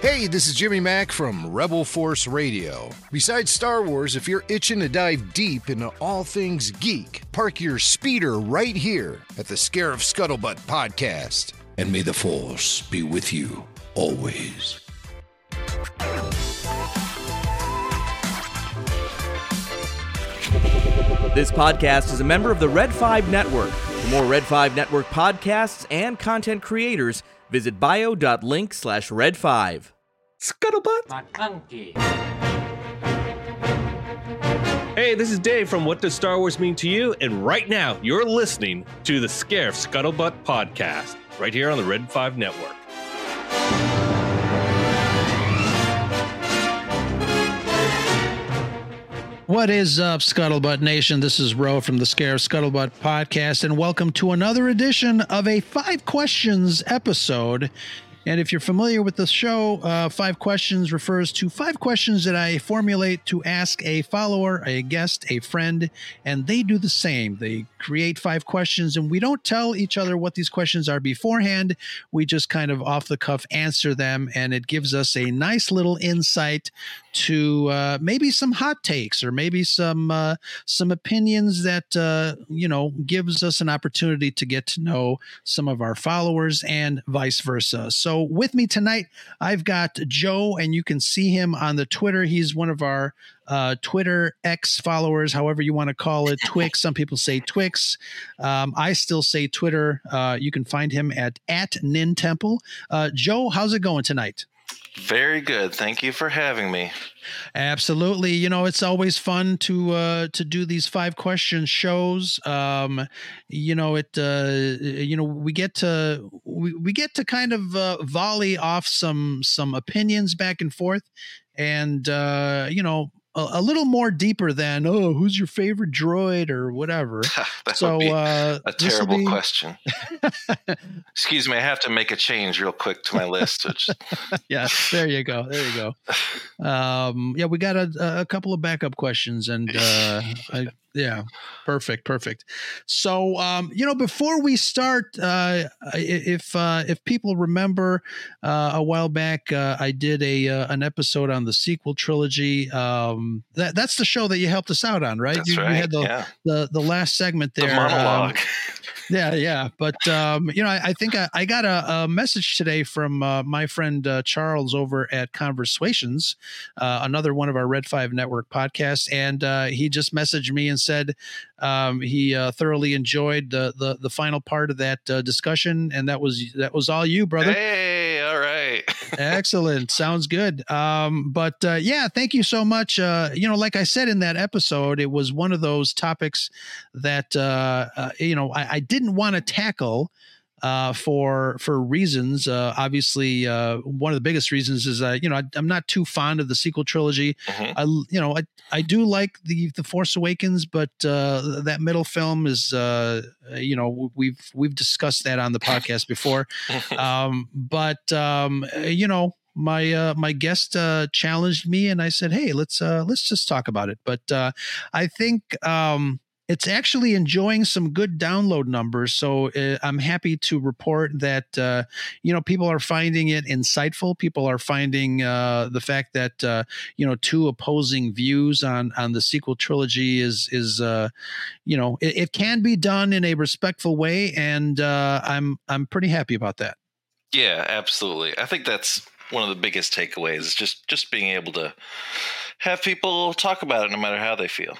Hey, this is Jimmy Mack from Rebel Force Radio. Besides Star Wars, if you're itching to dive deep into all things geek, park your speeder right here at the Scarif Scuttlebutt podcast. And may the Force be with you always. This podcast is a member of the Red 5 Network. For more Red 5 Network podcasts and content creators, visit bio.link slash red 5. Scuttlebutt. Hey, this is Dave from What Does Star Wars Mean to You? And right now, you're listening to the Scarif Scuttlebutt podcast, right here on the Red 5 Network. What is up, Scuttlebutt Nation? This is Ro from the Scarif Scuttlebutt podcast, and welcome to another edition of a Five Questions episode. And if you're familiar with the show, uh, Five Questions refers to five questions that I formulate to ask a follower, a guest, a friend, and they do the same. They create five questions, and we don't tell each other what these questions are beforehand. We just kind of off the cuff answer them, and it gives us a nice little insight to uh, maybe some hot takes or maybe some uh, some opinions that uh, you know gives us an opportunity to get to know some of our followers and vice versa. So with me tonight, I've got Joe, and you can see him on the Twitter. He's one of our uh, Twitter X followers, however you want to call it. Twix. Some people say Twix. Um, I still say Twitter. Uh, you can find him at at Nin Temple. Uh, Joe, how's it going tonight? Very good. Thank you for having me. Absolutely. You know, it's always fun to uh to do these five question shows. Um you know, it uh you know, we get to we, we get to kind of uh, volley off some some opinions back and forth and uh you know, a, a little more deeper than oh, who's your favorite droid or whatever. that so would be uh a terrible be- question. Excuse me, I have to make a change real quick to my list. Which, yeah, there you go. There you go. Um, yeah, we got a, a couple of backup questions, and uh, I, yeah, perfect, perfect. So, um, you know, before we start, uh, if uh, if people remember, uh, a while back, uh, I did a uh, an episode on the sequel trilogy. Um, that that's the show that you helped us out on, right? that's you, you had the, yeah, the the last segment the there. um, monologue. yeah, yeah. But um, you know, I, I think I, I got a, a message today from uh, my friend uh, Charles over at Conversations, uh, another one of our Red Five Network podcasts, and uh, he just messaged me and said um, he uh, thoroughly enjoyed the, the the final part of that uh, discussion, and that was that was all you, brother. hey, all right. Excellent. Sounds good. Um, but uh, yeah, thank you so much. Uh, you know, like I said in that episode, it was one of those topics that uh, uh, you know I, I didn't want to tackle uh, for for reasons. Uh, obviously, uh, one of the biggest reasons is that you know I, I'm not too fond of the sequel trilogy. Mhm. I you know I I do like the the Force Awakens, but uh, that middle film is uh, you know we've we've discussed that on the podcast before um, but um, you know my uh, my guest uh, challenged me and I said hey let's uh, let's just talk about it but uh, I think um, it's actually enjoying some good download numbers so uh, I'm happy to report that uh, you know people are finding it insightful people are finding uh, the fact that uh, you know two opposing views on on the sequel trilogy is is uh, you know it, it can be done in a respectful way and uh, i'm i'm pretty happy about that yeah, absolutely. I think that's one of the biggest takeaways. Is just just being able to have people talk about it, no matter how they feel.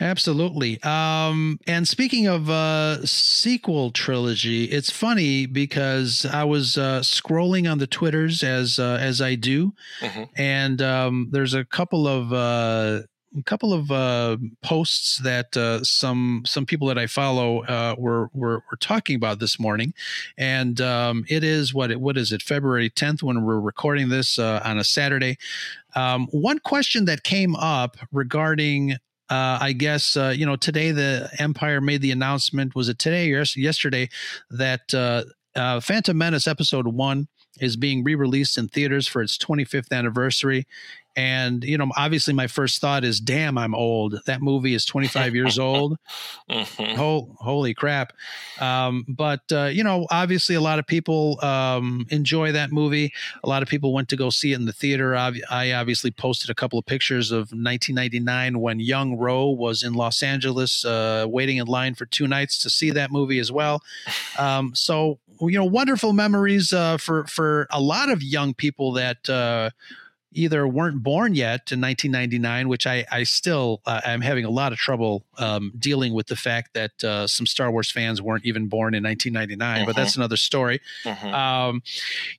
Absolutely um and speaking of uh sequel trilogy it's funny because i was uh scrolling on the twitters as uh, as i do Mhm. and um there's a couple of uh a couple of uh, posts that uh, some some people that I follow uh, were, were were talking about this morning, and um, it is what it, what is it February 10th when we're recording this uh, on a Saturday. Um, one question that came up regarding uh, I guess uh, you know today the Empire made the announcement. Was it today or yesterday that uh, uh, Phantom Menace Episode One is being re-released in theaters for its 25th anniversary? And you know, obviously, my first thought is, "Damn, I'm old." That movie is 25 years old. Mhm. Hol- holy crap! Um, but uh, you know, obviously, a lot of people um, enjoy that movie. A lot of people went to go see it in the theater. I, I obviously posted a couple of pictures of 1999 when young Ro was in Los Angeles, uh, waiting in line for two nights to see that movie as well. Um, so you know, wonderful memories uh, for for a lot of young people that. Uh, either weren't born yet in 1999, which I, I still uh, I'm having a lot of trouble um, dealing with the fact that uh, some Star Wars fans weren't even born in 1999. But that's another story. Mhm. Um,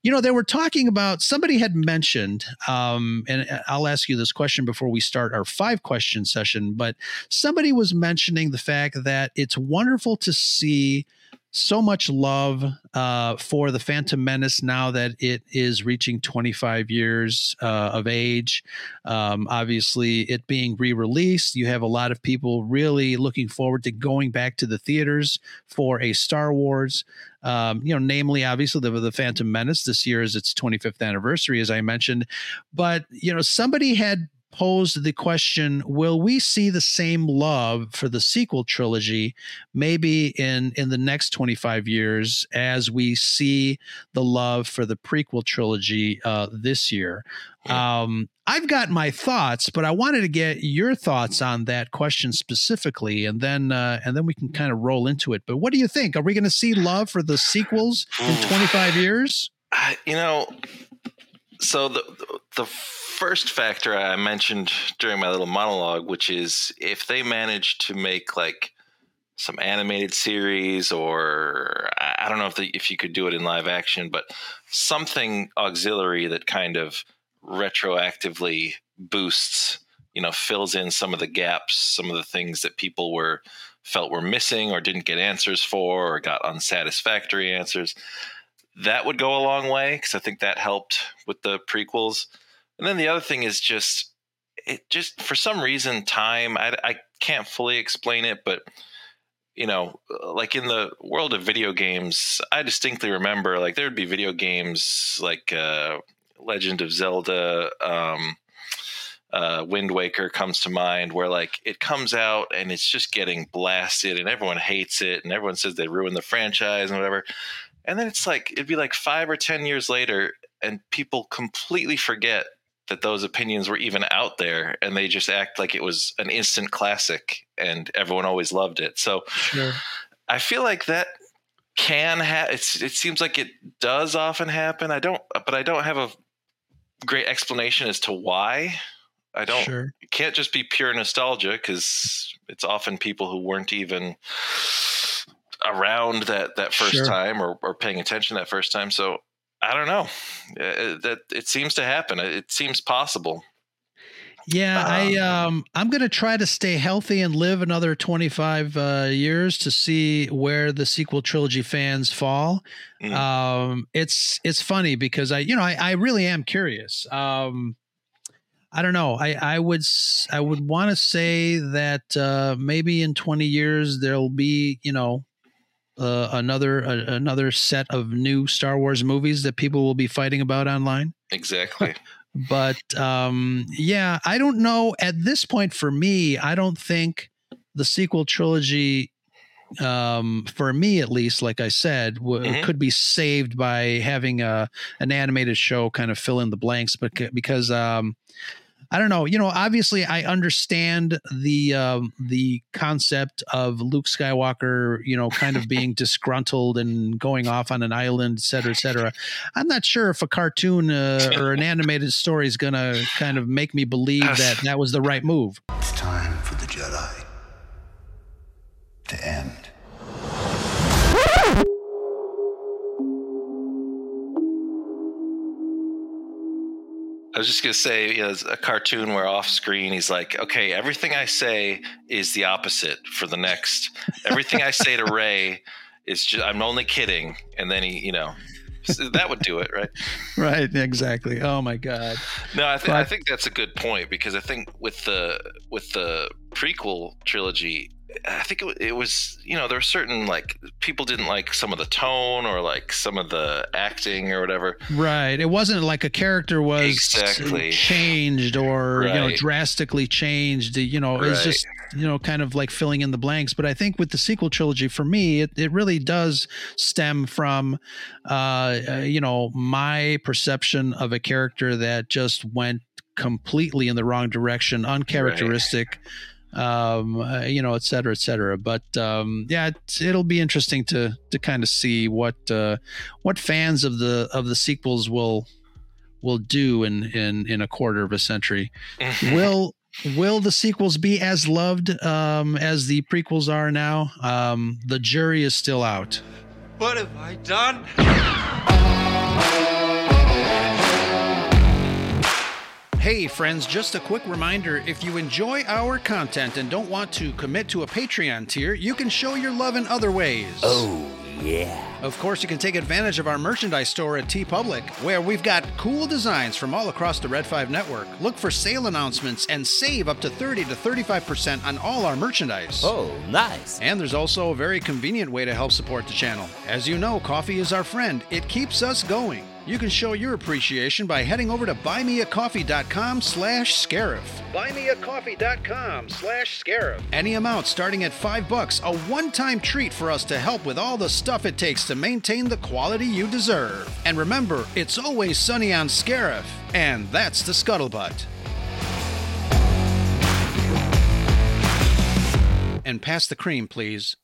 you know, they were talking about somebody had mentioned, um, and I'll ask you this question before we start our five question session. But somebody was mentioning the fact that it's wonderful to see so much love uh, for the Phantom Menace now that it is reaching 25 years uh, of age. Um, obviously, it being re released, you have a lot of people really looking forward to going back to the theaters for a Star Wars. Um, you know, namely, obviously, the, the Phantom Menace. This year is its 25th anniversary, as I mentioned. But, you know, somebody had posed the question will we see the same love for the sequel trilogy maybe in in the next 25 years as we see the love for the prequel trilogy uh, this year? Um, i've got my thoughts but i wanted to get your thoughts on that question specifically and then uh, and then we can kind of roll into it. But what do you think? Are we going to see love for the sequels in 25 years? I- you know, so the the first factor I mentioned during my little monologue, which is if they manage to make like some animated series, or I don't know if the, if you could do it in live action, but something auxiliary that kind of retroactively boosts, you know, fills in some of the gaps, some of the things that people were felt were missing or didn't get answers for or got unsatisfactory answers that would go a long way because I think that helped with the prequels. And then the other thing is just it just for some reason time I, I can't fully explain it, but you know, like in the world of video games, I distinctly remember like there would be video games like uh, Legend of Zelda, um, uh, Wind Waker comes to mind, where like it comes out and it's just getting blasted and everyone hates it and everyone says they ruined the franchise and whatever. And then it's like it'd be like five or ten years later, and people completely forget that those opinions were even out there, and they just act like it was an instant classic, and everyone always loved it. So sure I feel like that can have. It's it seems like it does often happen. I don't, but I don't have a great explanation as to why. I don't. sure It can't just be pure nostalgia because it's often people who weren't even around that that first Sure. time or, or paying attention that first time. So I don't know. Uh, that it seems to happen. It seems possible. Yeah, I um I'm gonna try to stay healthy and live another 25 uh, years to see where the sequel trilogy fans fall. Mm. Um, it's it's funny because I you know I, I really am curious. Um, I don't know. I I would I would want to say that uh, maybe in 20 years there'll be you know uh, another a, another set of new Star Wars movies that people will be fighting about online Exactly. but um yeah i don't know at this point for me i don't think the sequel trilogy um for me at least like i said w- Mhm. could be saved by having a an animated show kind of fill in the blanks but because um I don't know. You know, obviously, I understand the um, the concept of Luke Skywalker. You know, kind of being disgruntled and going off on an island, et cetera, et cetera. I'm not sure if a cartoon uh, or an animated story is gonna kind of make me believe that that was the right move. It's time for the Jedi to end. I was just gonna say, you know, a cartoon where off screen he's like, "Okay, everything I say is the opposite for the next. Everything I say to Rey is just I'm only kidding." And then he, you know, that would do it, right? Right. Exactly. Oh my God. No, I think I think that's a good point because I think with the with the prequel trilogy, I think it, it was, you know, there were certain like people didn't like some of the tone or like some of the acting or whatever. Right. It wasn't like a character was Exactly. changed or you know drastically changed. You know, it's Right. just you know kind of like filling in the blanks. But I think with the sequel trilogy, for me, it, it really does stem from uh, uh, you know my perception of a character that just went completely in the wrong direction, uncharacteristic. Um, uh, you know, et cetera, et cetera. But um, yeah, it's, it'll be interesting to to kind of see what uh, what fans of the of the sequels will will do in in in a quarter of a century. will will the sequels be as loved um, as the prequels are now? Um, the jury is still out. What have I done? Hey, friends, just a quick reminder if you enjoy our content and don't want to commit to a Patreon tier, you can show your love in other ways. Oh, yeah. Of course, you can take advantage of our merchandise store at TeePublic, where we've got cool designs from all across the Red 5 network. Look for sale announcements and save up to 30 to 35% on all our merchandise. Oh, nice. And there's also a very convenient way to help support the channel. As you know, coffee is our friend. It keeps us going. You can show your appreciation by heading over to buymeacoffee.com slash scarif. Buymeacoffee.com slash scarif. Any amount starting at five bucks, a one-time treat for us to help with all the stuff it takes to maintain the quality you deserve. And remember, it's always sunny on Scarif, and that's the scuttlebutt. And pass the cream, please.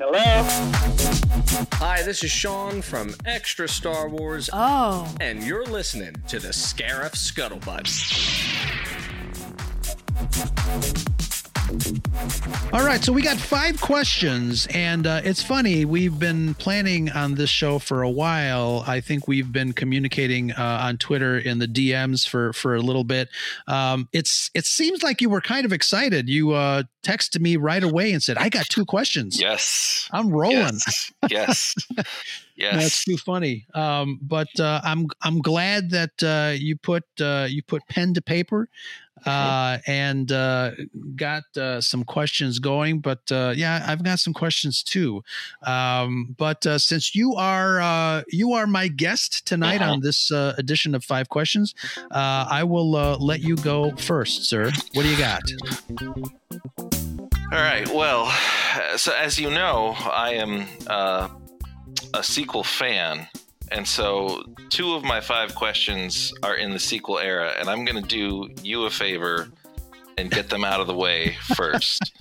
Hi, this is Sean from Extra Star Wars, Oh. and you're listening to the Scarif Scuttlebutt. All right, so we got five questions, and uh, it's funny. We've been planning on this show for a while. I think we've been communicating uh, on Twitter in the DMs for for a little bit. Um, it's it seems like you were kind of excited. You uh, texted me right away and said, "I got two questions. Yes. I'm rolling." Yes. Yes. yes. That's too funny. Um, but uh, I'm I'm glad that uh, you put uh, you put pen to paper uh, and uh, got uh, some questions going. But uh, yeah, I've got some questions too. Um, but uh, since you are uh, you are my guest tonight Uh-huh. on this uh, edition of Five Questions, uh, I will uh, let you go first, sir. What do you got? All right. Well, so as you know, I am uh, a sequel fan. And so two of my five questions are in the sequel era, and I'm going to do you a favor and get them out of the way first.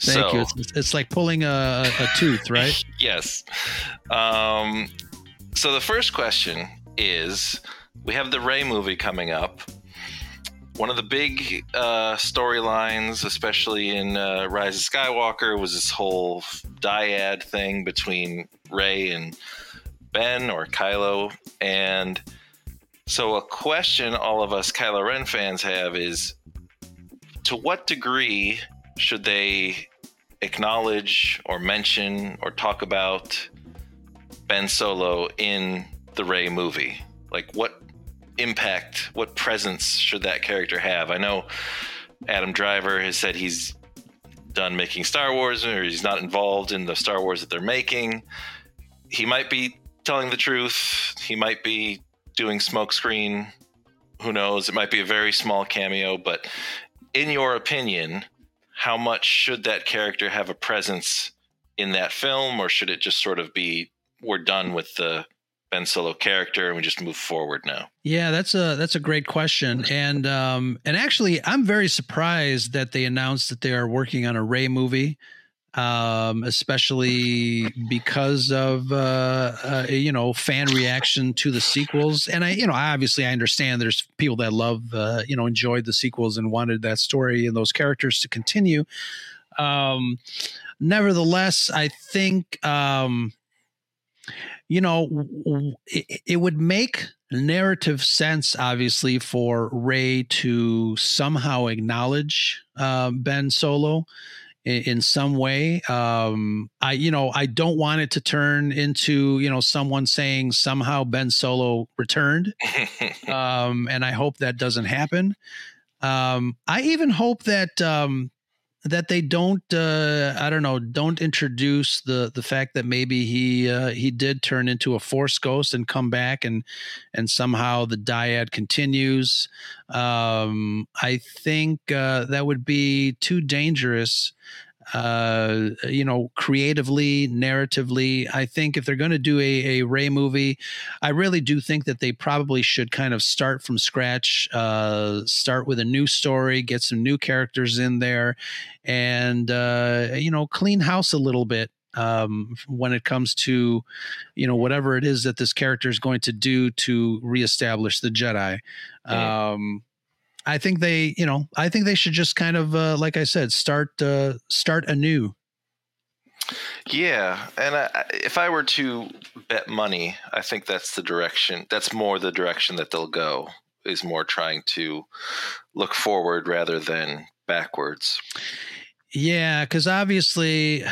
Thank so, you. It's, it's like pulling a, a tooth, right? yes. Um, so the first question is we have the Rey movie coming up. One of the big uh, storylines, especially in uh, Rise of Skywalker, was this whole dyad thing between Rey and Ben or Kylo. And so, a question all of us Kylo Ren fans have is to what degree should they acknowledge or mention or talk about Ben Solo in the Rey movie? Like, what impact, what presence should that character have? I know Adam Driver has said he's done making Star Wars or he's not involved in the Star Wars that they're making. He might be telling the truth. He might be doing smokescreen. Who knows? It might be a very small cameo, but in your opinion, how much should that character have a presence in that film, or should it just sort of be we're done with the Ben Solo character and we just move forward now? Yeah, that's a that's a great question, and um, and actually, I'm very surprised that they announced that they are working on a Rey movie, um, especially because of uh, uh, you know fan reaction to the sequels. And I, you know, obviously, I understand there's people that love uh, you know enjoyed the sequels and wanted that story and those characters to continue. Um, nevertheless, I think. Um, you know, it, it would make narrative sense, obviously, for Rey to somehow acknowledge uh, Ben Solo in, in some way. Um, I, you know, I don't want it to turn into, you know, someone saying somehow Ben Solo returned, um, and I hope that doesn't happen. Um, I even hope that um, that they don't uh i don't know don't introduce the the fact that maybe he uh he did turn into a force ghost and come back and and somehow the dyad continues. Um i think uh that would be too dangerous uh you know creatively narratively i think if they're going to do a, a Rey movie i really do think that they probably should kind of start from scratch uh start with a new story get some new characters in there and uh you know clean house a little bit um, when it comes to, you know, whatever it is that this character is going to do to reestablish the Jedi. Um, I think they, you know, I think they should just kind of, uh, like I said, start uh, start anew. Yeah, and I, if I were to bet money, I think that's the direction. That's more the direction that they'll go. Is more trying to look forward rather than backwards. Yeah, because obviously,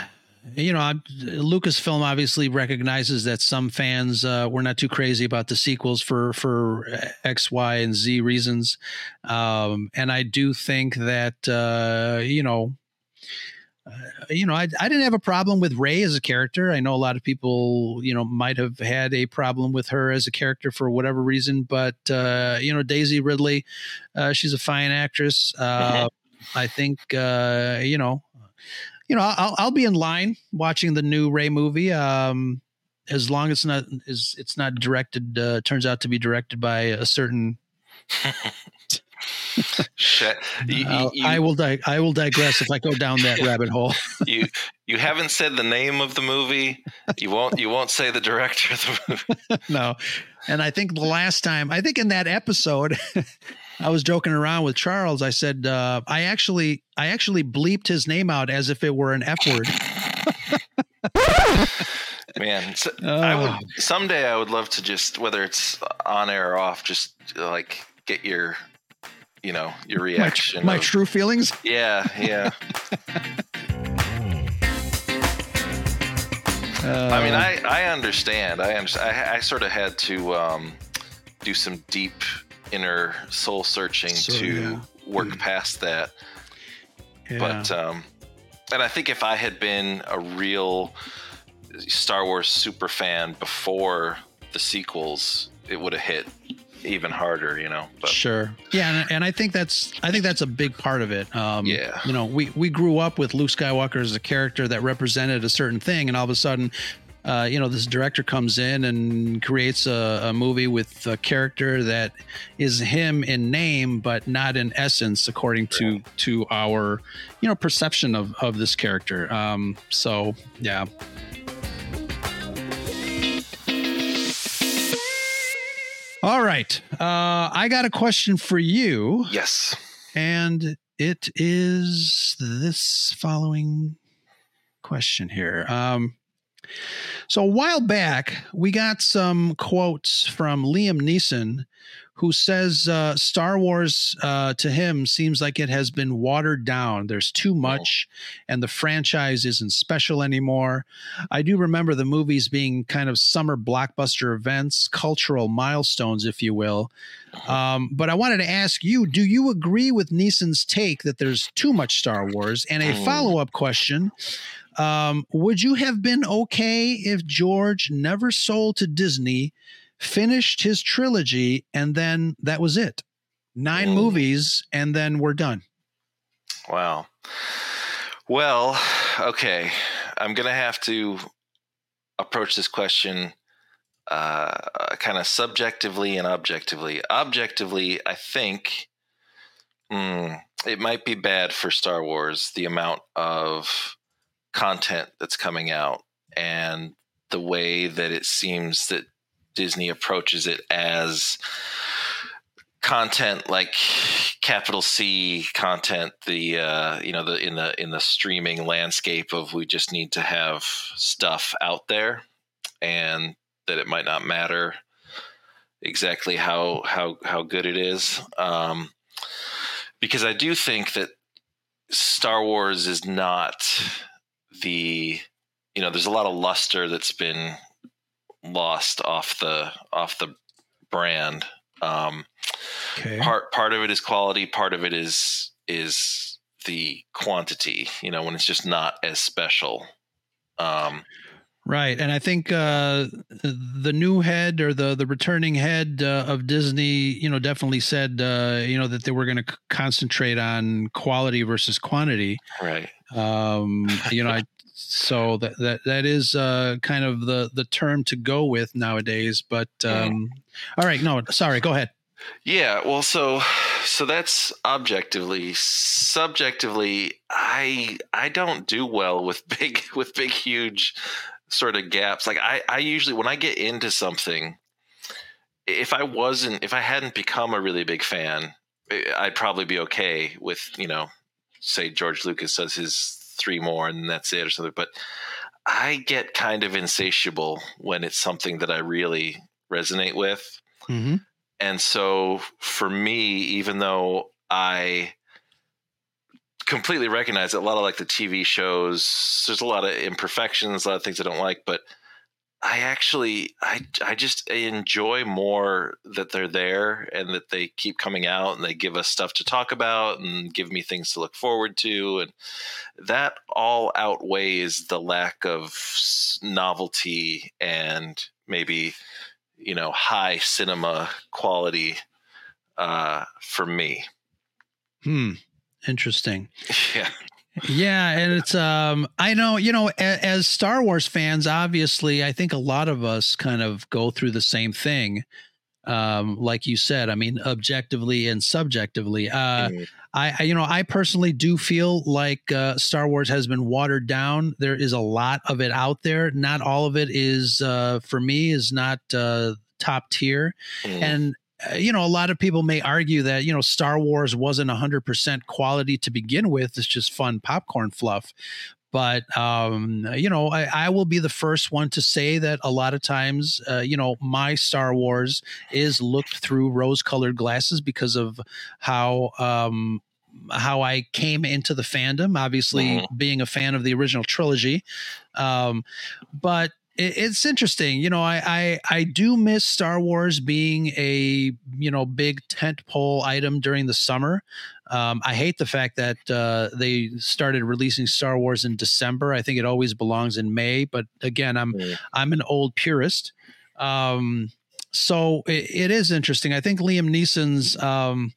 you know, Lucasfilm obviously recognizes that some fans uh, were not too crazy about the sequels for for X, Y, and Z reasons, um, and I do think that uh, you know. Uh, you know, I, I didn't have a problem with Rey as a character. I know a lot of people, you know, might have had a problem with her as a character for whatever reason, but uh, you know, Daisy Ridley, uh, she's a fine actress. Uh, I think, uh, you know, you know, I'll, I'll be in line watching the new Rey movie. Um, as long as it's not is it's not directed, uh, turns out to be directed by a certain. Shit. You, you, I will. Di- I will digress if I go down that rabbit hole. you you haven't said the name of the movie. You won't you won't say the director of the movie. no, and I think the last time, I think in that episode. I was joking around with Charles. I said uh, I actually I actually bleeped his name out as if it were an F word. Man, so I would Oh. someday I would love to just whether it's on air or off, just like get your you know your My, reaction. my of- true feelings. yeah, yeah. Uh, I mean, I, I understand. I understand. I, I sort of had to um, do some deep inner soul searching So, to yeah. work past that. yeah. But um, and I think if I had been a real Star Wars super fan before the sequels, it would have hit even harder. You know. But Sure. Yeah, and, and I think that's I think that's a big part of it. Um, Yeah. You know, we we grew up with Luke Skywalker as a character that represented a certain thing, and all of a sudden. Uh, you know, this director comes in and creates a, a movie with a character that is him in name, but not in essence, according to to our, you know, perception of of this character. Um, so yeah, All right. Uh, I got a question for you, yes. and it is this following question here. Um, so a while back, we got some quotes from Liam Neeson, who says uh, Star Wars uh, to him seems like it has been watered down. There's too much, and the franchise isn't special anymore. I do remember the movies being kind of summer blockbuster events, cultural milestones, if you will. Um, but I wanted to ask you do you agree with Neeson's take that there's too much Star Wars? And a Mm. follow up question um, Would you have been okay if George never sold to Disney, finished his trilogy, and then that was it? Nine Mm. movies, and then we're done. Wow. Well, okay. I'm going to have to approach this question uh, kind of subjectively and objectively. Objectively, I think hmm, it might be bad for Star Wars, the amount of content that's coming out and the way that it seems that Disney approaches it as content like capital C content the uh you know the in the in the streaming landscape of we just need to have stuff out there and that it might not matter exactly how how how good it is. Um because I do think that Star Wars is not the you know there's a lot of luster that's been lost off the off the brand um Okay. part part of it is quality part of it is is the quantity. You know, when it's just not as special. Um, Right, and I think uh, the new head or the the returning head uh, of Disney, you know, definitely said, uh, you know, that they were going to c- concentrate on quality versus quantity. right. Um, you know, I, so that that that is uh, kind of the the term to go with nowadays. But um, all right, no, sorry, go ahead. Yeah, well, so so that's objectively. Subjectively, I I don't do well with big with big huge sort of gaps. Like I I usually when I get into something, if I wasn't if I hadn't become a really big fan, I'd probably be okay with you know, say George Lucas does his three more and that's it or something. But I get kind of insatiable when it's something that I really resonate with. Mm-hmm. And so for me, even though I completely recognize that a lot of like the TV shows, there's a lot of imperfections, a lot of things I don't like, but I actually I I just enjoy more that they're there and that they keep coming out and they give us stuff to talk about and give me things to look forward to and that all outweighs the lack of novelty and maybe you know high cinema quality uh for me Hmm. Interesting. yeah Yeah, and it's um I know, you know, as, as Star Wars fans, obviously, I think a lot of us kind of go through the same thing. Um, like you said, I mean, objectively and subjectively. Uh, Mhm. I, I, you know, I personally do feel like uh, Star Wars has been watered down. There is a lot of it out there. Not all of it is, uh, for me, is not uh, top tier. Mhm. And you know, a lot of people may argue that you know Star Wars wasn't hundred percent quality to begin with. It's just fun popcorn fluff. But um, you know, I, I will be the first one to say that a lot of times, uh, you know, my Star Wars is looked through rose-colored glasses because of how um, how I came into the fandom. Obviously, Mhm. being a fan of the original trilogy, um, but it's interesting. You know, I, I I do miss Star Wars being a you know big tent pole item during the summer. Um, I hate the fact that uh, they started releasing Star Wars in December. I think it always belongs in May. But again, I'm Mm. I'm an old purist. Um, so it, it is interesting. I think Liam Neeson's um,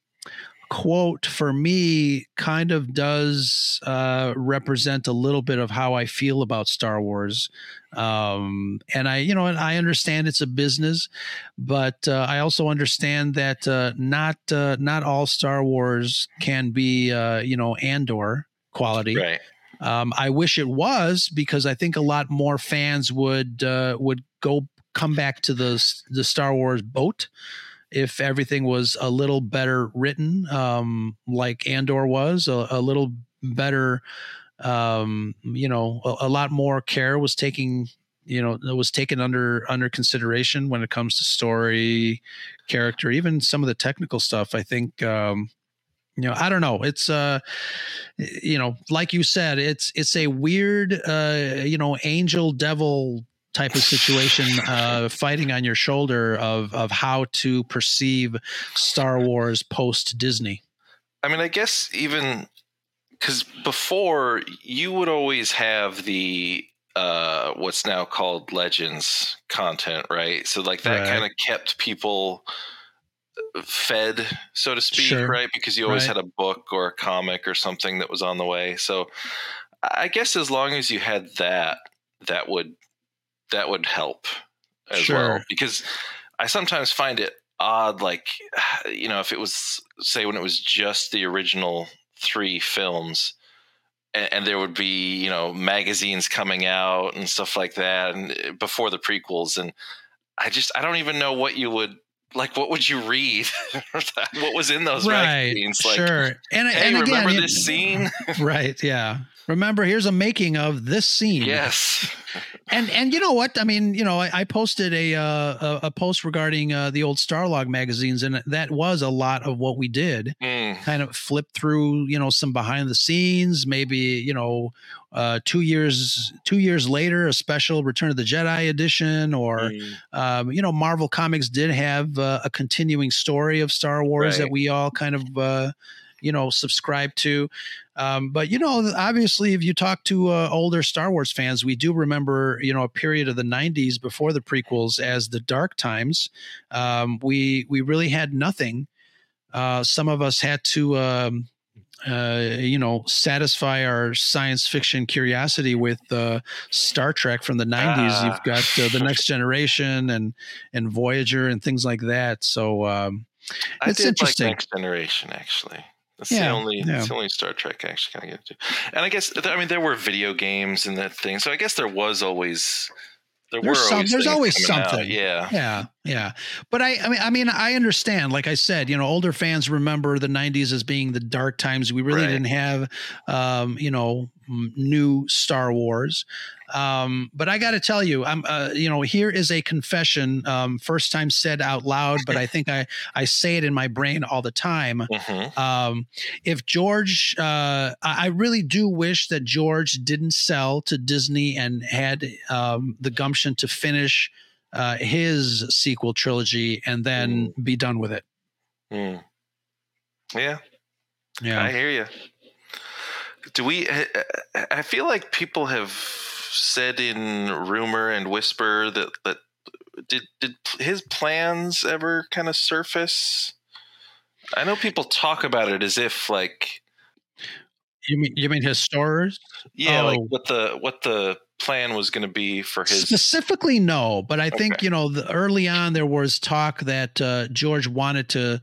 quote for me kind of does uh, represent a little bit of how I feel about Star Wars. Um, and I, you know, and I understand it's a business, but uh, I also understand that uh, not uh, not all Star Wars can be, uh, you know, Andor quality. right Um, I wish it was because I think a lot more fans would uh, would go come back to the the Star Wars boat if everything was a little better written, um, like Andor was, a, a little better. Um, you know, a, a lot more care was taking you know was taken under under consideration when it comes to story character even some of the technical stuff i think um you know i don't know it's uh you know like you said it's it's a weird uh you know angel devil type of situation uh fighting on your shoulder of of how to perceive star wars post disney I mean, I guess even because before you would always have the uh, what's now called legends content, right? So like that Right. kind of kept people fed, so to speak, Sure. right? Because you always Right. had a book or a comic or something that was on the way. So I guess as long as you had that, that would that would help as well. Because I sometimes find it odd, like you know, if it was say when it was just the original three films and, and there would be you know magazines coming out and stuff like that and uh, before the prequels and i just i don't even know what you would like what would you read? What was in those right magazines? Like sure. And, hey and again remember it- this scene? Right yeah. Remember here's a making of this scene. Yes. And and you know what? I mean you know i, I posted a, uh, a a post regarding uh, the old starlog magazines and that was a lot of what we did. Mm, kind of flip through you know some behind the scenes maybe you know uh two years two years later a special return of the jedi edition or mm, um, you know marvel comics did have uh, a continuing story of star wars that we all kind of uh you know, subscribe to. Um, but you know, obviously, if you talk to uh, older Star Wars fans, we do remember, you know, a period of the '90s before the prequels as the dark times. Um, we we really had nothing. Uh, some of us had to. Um, uh, you know, satisfy our science fiction curiosity with uh, Star Trek from the '90s. Ah. You've got uh, the Next Generation and and Voyager and things like that. So um, I It's interesting. like Next Generation actually. That's Yeah, the only yeah. that's the only Star Trek I actually kind of get into. And I guess I mean there were video games and that thing, so I guess there was always there There's were some- always there's always coming out, something. Yeah, yeah, yeah. But I, I mean, I mean, I understand. Like I said, you know, older fans remember the '90s as being the dark times. We really Right. didn't have, um, you know, new Star Wars. Um, but I got to tell you, I'm, uh, you know, here is a confession. Um, first time said out loud, but I think I I say it in my brain all the time. Mhm. Um, if George, uh, I I really do wish that George didn't sell to Disney and had um, the gumption to finish uh, his sequel trilogy and then be done with it. Mm. yeah. I hear you. Do we? I- feel like people have said in rumor and whisper that that did did his plans ever kind of surface? I know people talk about it as if like You mean you mean his stores? yeah, like Oh. what the what the plan was going to be for his. Specifically, no. But I think you know, the, early on there was talk that uh, George wanted to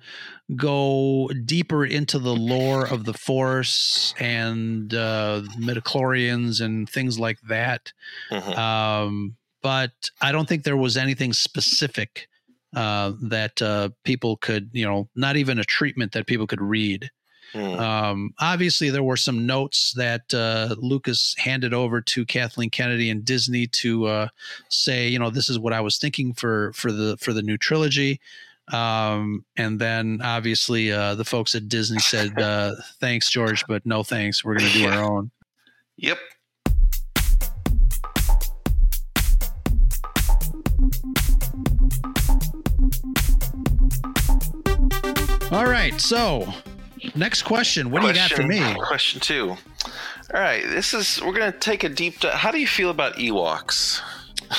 go deeper into the lore of the Force and uh, midichlorians and things like that. Mhm. um, but I don't think there was anything specific uh, that uh, people could, you know, not even a treatment that people could read. Hmm. Um, obviously, there were some notes that uh, Lucas handed over to Kathleen Kennedy and Disney to uh, say, you know, this is what I was thinking for for the for the new trilogy. Um, and then obviously uh, the folks at Disney said, uh, "Thanks, George, but no thanks. We're going to do our own." Yep. All right, so next question. What do you got for me? Question two. All right, this is we're gonna take a deep dive. How do you feel about Ewoks?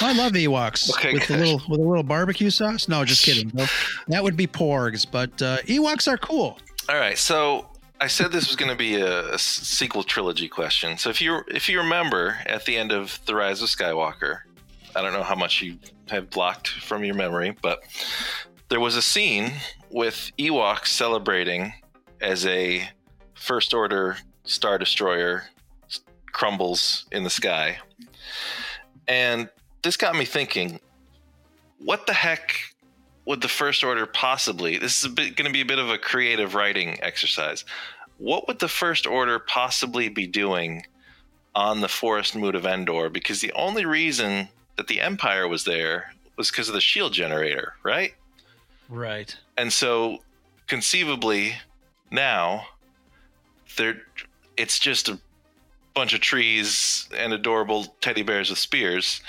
I love Ewoks Okay, with a little with a little barbecue sauce. No, just kidding. No, that would be porgs, but uh, Ewoks are cool. All right, so I said this was going to be a sequel trilogy question. So if you if you remember at the end of the Rise of Skywalker, I don't know how much you have blocked from your memory, but there was a scene with Ewoks celebrating as a First Order Star Destroyer crumbles in the sky, and this got me thinking: what the heck would the First Order possibly? This is going to be a bit of a creative writing exercise. What would the First Order possibly be doing on the Forest Moon of Endor? Because the only reason that the Empire was there was because of the shield generator, right? Right. And so, conceivably, now there, it's just a bunch of trees and adorable teddy bears with spears.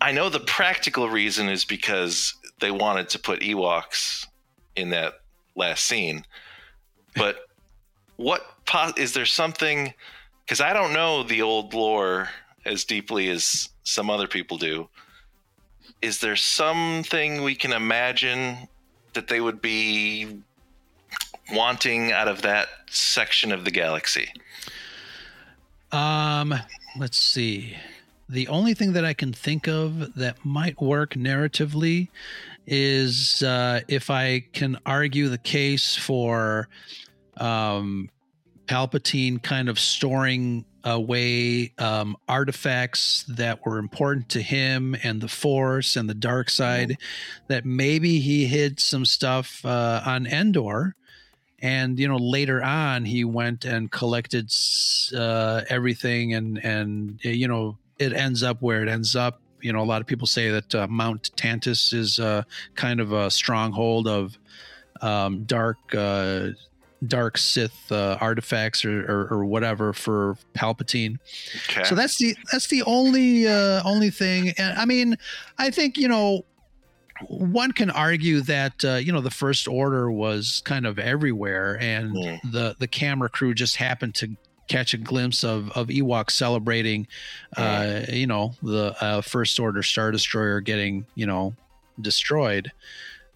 I know the practical reason is because they wanted to put Ewoks in that last scene, but what po- is there something? Because I don't know the old lore as deeply as some other people do is there something we can imagine that they would be wanting out of that section of the galaxy? Um, let's see. The only thing that I can think of that might work narratively is uh, if I can argue the case for um, Palpatine kind of storing away um, artifacts that were important to him and the Force and the dark side, that maybe he hid some stuff uh, on Endor. And you know later on he went and collected uh, everything and and you know it ends up where it ends up. You know a lot of people say that uh, Mount Tantiss is uh, kind of a stronghold of um, dark uh, dark sith uh, artifacts or, or, or whatever for palpatine Okay. so that's the that's the only uh only thing and i mean i think you know one can argue that uh, you know the first order was kind of everywhere, and Mm. the the camera crew just happened to catch a glimpse of of Ewoks celebrating, uh, you know, the uh, first order star destroyer getting you know destroyed.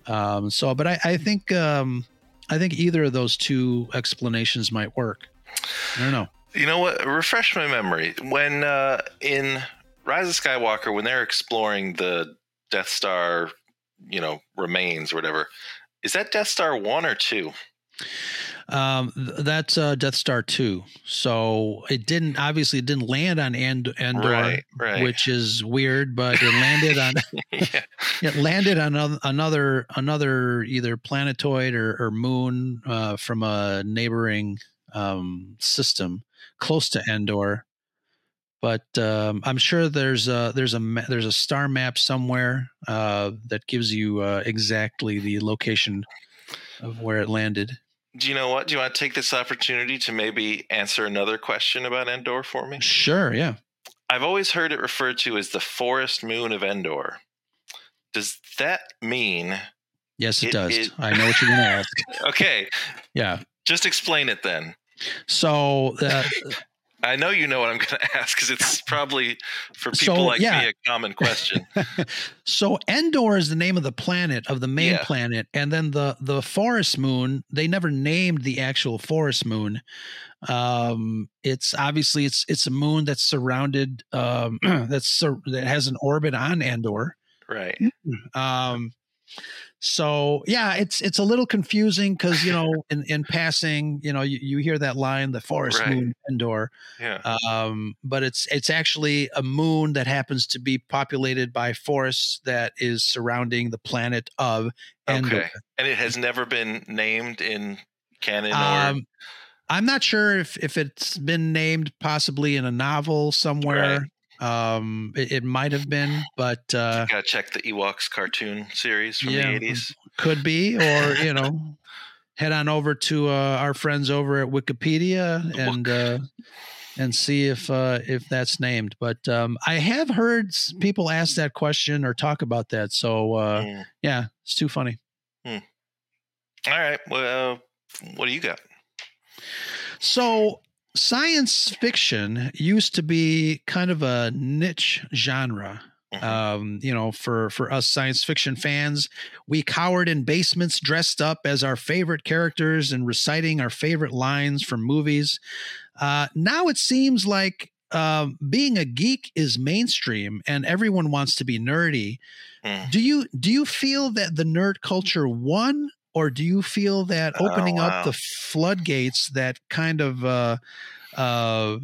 Um, so, but I, I think um, I think either of those two explanations might work. I don't know. You know what? Refresh my memory. When uh, in Rise of Skywalker, when they're exploring the Death Star, you know, remains or whatever, is that Death Star one or two? Um, th- that's uh, Death Star two. So it didn't obviously it didn't land on Endor, Right, right. which is weird, but it landed on yeah. it landed on ano- another another either planetoid or, or moon uh, from a neighboring um, system close to Endor. But um, I'm sure there's a there's a ma- there's a star map somewhere uh, that gives you uh, exactly the location of where it landed. Do you know what? Do you want to take this opportunity to maybe answer another question about Endor for me? Sure, yeah. I've always heard it referred to as the forest moon of Endor. Does that mean? Yes, it, It- does. it- I know what you're going to ask. Okay, Yeah. just explain it then. So, uh, I know you know what I'm going to ask because it's probably for So, people like yeah. me a common question. so Endor is the name of the planet of the main Yeah. planet, and then the the forest moon. They never named the actual forest moon. Um, it's obviously it's it's a moon that's surrounded. Um, that's sur- that has an orbit on Endor. right. Um, so yeah, it's it's a little confusing because you know in in passing, you know you, you hear that line, the forest Right. moon Endor. Yeah. um, but it's it's actually a moon that happens to be populated by forests that is surrounding the planet of Endor. Okay. And it has never been named in canon or Um, I'm not sure if if it's been named possibly in a novel somewhere. Um, it, it might have been, but uh, gotta check the Ewoks cartoon series from Yeah. the 80s. could be, or you know, head on over to uh, our friends over at Wikipedia and uh, and see if uh, if that's named. But um, I have heard people ask that question or talk about that. So uh, Mm. yeah, it's too funny. All right. Well, what do you got? So science fiction used to be kind of a niche genre. Mhm. Um, you know, for for us science fiction fans, we cowered in basements dressed up as our favorite characters and reciting our favorite lines from movies. Uh, now it seems like um, being a geek is mainstream and everyone wants to be nerdy. Mm. Do you do you feel that the nerd culture won, or do you feel that Oh, opening wow. up the floodgates that kind of uh, uh,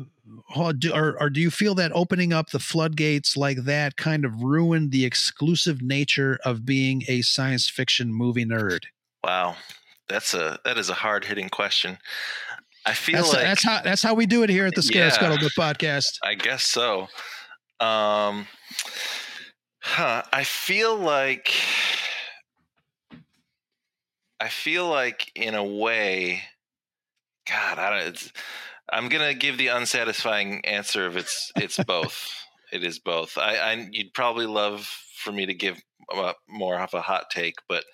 or, or do you feel that opening up the floodgates like that kind of ruined the exclusive nature of being a science fiction movie nerd? Wow. That's a that is a hard hitting question. I feel That's, like that's how that's how we do it here at the Scare Yeah. Scuttlebutt podcast. I guess so. Um, huh. I feel like I feel like in a way, God, I don't. It's, I'm gonna give the unsatisfying answer of it's it's both. it is both. I, I you'd probably love for me to give uh, more of a hot take, but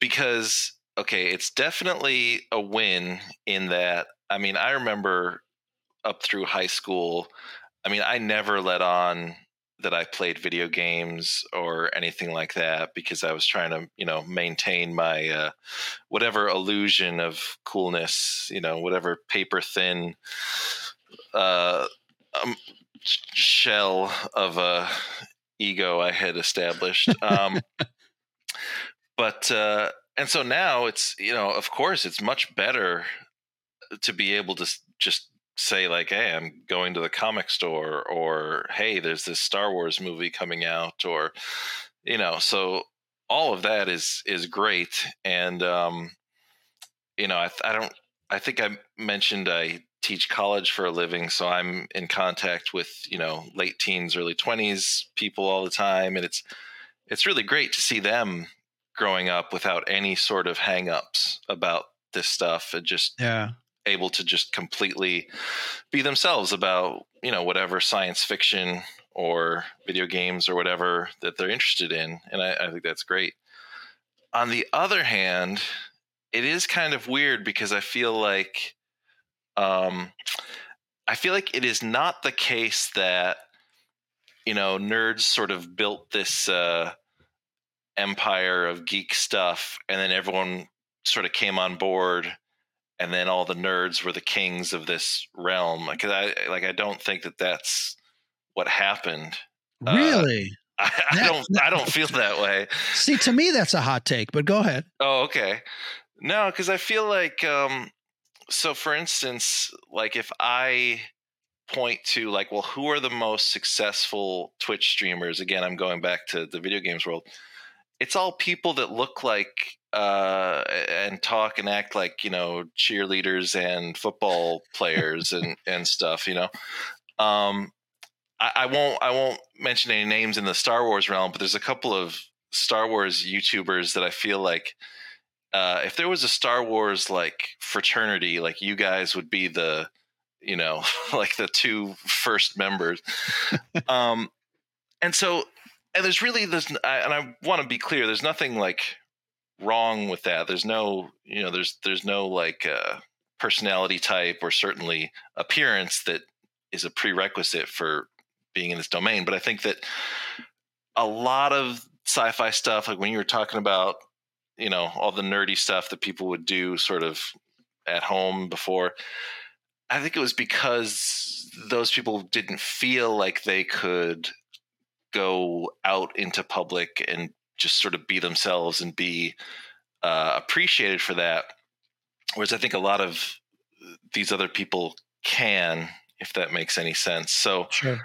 because okay, it's definitely a win in that. I mean, I remember up through high school. I mean, I never let on that I played video games or anything like that because I was trying to, you know, maintain my uh, whatever illusion of coolness, you know, whatever paper thin uh, um, shell of a ego I had established. Um, but uh, and so now it's you know, of course, it's much better to be able to just say like hey i'm going to the comic store or hey there's this star wars movie coming out or you know so all of that is is great and um you know i, I don't i think i mentioned i teach college for a living so i'm in contact with you know late teens early 20s people all the time and it's it's really great to see them growing up without any sort of hangups about this stuff and just Yeah. Able to just completely be themselves about you know whatever science fiction or video games or whatever that they're interested in, and I, I think that's great. On the other hand, it is kind of weird because I feel like um, I feel like it is not the case that you know nerds sort of built this uh, empire of geek stuff, and then everyone sort of came on board, and then all the nerds were the kings of this realm. Like I like I don't think that that's what happened. Uh, Really? I, I That- don't I don't feel that way. See, to me, that's a hot take, but go ahead. Oh, okay. No, because I feel like, um, so for instance, like if I point to like, well, who are the most successful Twitch streamers? Again, I'm going back to the video games world. It's all people that look like uh, and talk and act like you know cheerleaders and football players and and stuff. You know, um, I, I won't I won't mention any names in the Star Wars realm, but there's a couple of Star Wars YouTubers that I feel like uh, if there was a Star Wars like fraternity, like you guys would be the, you know, like the two first members. um, and so, and there's really this and I want to be clear, there's nothing like wrong with that. There's no, you know, there's there's no like uh, personality type or certainly appearance that is a prerequisite for being in this domain. But I think that a lot of sci-fi stuff, like when you were talking about you know all the nerdy stuff that people would do sort of at home before i think it was because those people didn't feel like they could go out into public and just sort of be themselves and be uh, appreciated for that whereas i think a lot of these other people can if that makes any sense so Sure.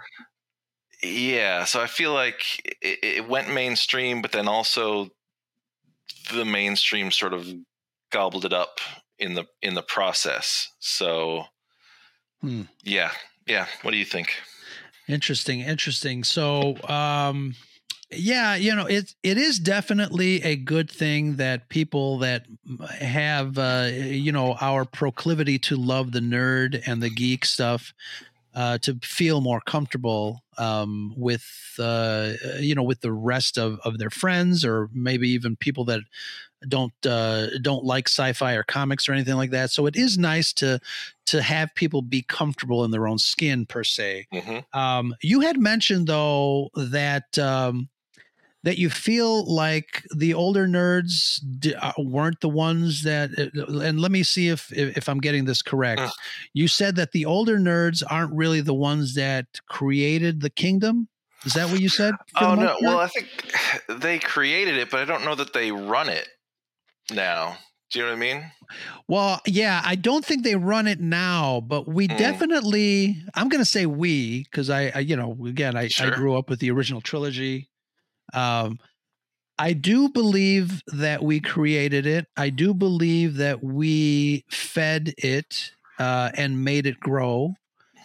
yeah, so I feel like it, it went mainstream, but then also the mainstream sort of gobbled it up in the in the process. So Hmm. yeah, yeah. What do you think? Interesting, interesting. So, um, yeah, you know, it it is definitely a good thing that people that have, uh, you know, our proclivity to love the nerd and the geek stuff, uh, to feel more comfortable um, with, uh, you know, with the rest of of their friends or maybe even people that don't uh, don't like sci-fi or comics or anything like that. So it is nice to to have people be comfortable in their own skin per se. Mm-hmm. Um, you had mentioned though that um, that you feel like the older nerds d- uh, weren't the ones that. uh, And let me see if if, I'm getting this correct. Uh. You said that the older nerds aren't really the ones that created the kingdom. Is that what you said? Oh no, most well? I think they created it, but I don't know that they run it now. Do you know what I mean? Well, yeah, I don't think they run it now, but we Mm. definitely. I'm going to say we because I, I, you know, again, I, I grew up with the original trilogy. Um, I do believe that we created it. I do believe that we fed it uh, and made it grow.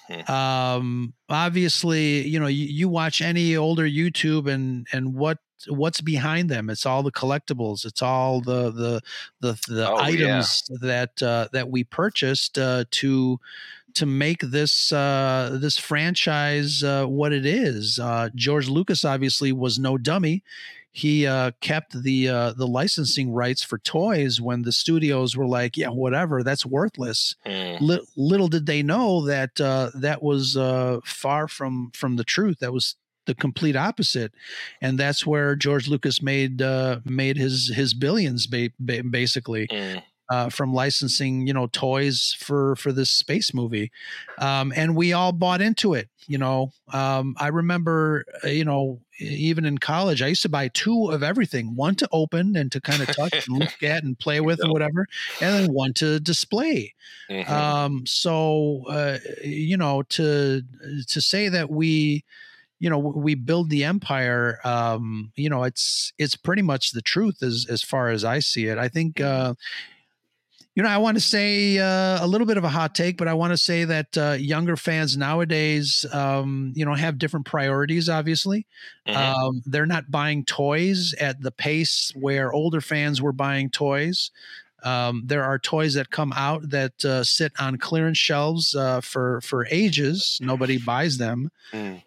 Mhm. Um, obviously, you know, you, you watch any older YouTube and and what what's behind them. It's all the collectibles. It's all the the the, the Oh, yeah. items that uh, that we purchased uh, to to make this uh, this franchise uh, what it is. Uh, George Lucas obviously was no dummy. He uh, kept the uh, the licensing rights for toys when the studios were like, "Yeah, whatever, that's worthless." Mm. Li- little did they know that uh, that was uh, far from from the truth. That was the complete opposite, and that's where George Lucas made uh, made his his billions, ba- ba- basically Mm. Uh, from licensing, you know, toys for for this space movie, um, and we all bought into it. You know, um, I remember, uh, you know, even in college, I used to buy two of everything: one to open and to kind of touch and look at and play with and whatever, and then one to display. Mhm. Um, so, uh, you know, to to say that we you know we build the empire um you know it's it's pretty much the truth as as far as i see it i think uh you know i want to say uh, a little bit of a hot take but i want to say that uh, younger fans nowadays um you know have different priorities obviously Mhm. um they're not buying toys at the pace where older fans were buying toys um, there are toys that come out that uh, sit on clearance shelves uh, for for ages. Nobody buys them Mm.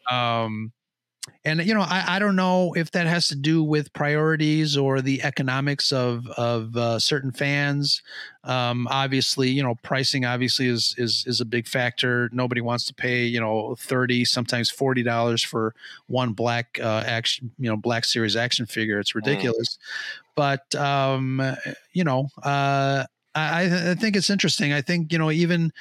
And you know, I, I don't know if that has to do with priorities or the economics of of uh, certain fans. Um, obviously, you know, pricing obviously is is is a big factor. Nobody wants to pay you know thirty, sometimes forty dollars for one black uh, action, you know, black series action figure. It's ridiculous. But um, you know, uh, I, I think it's interesting. I think you know even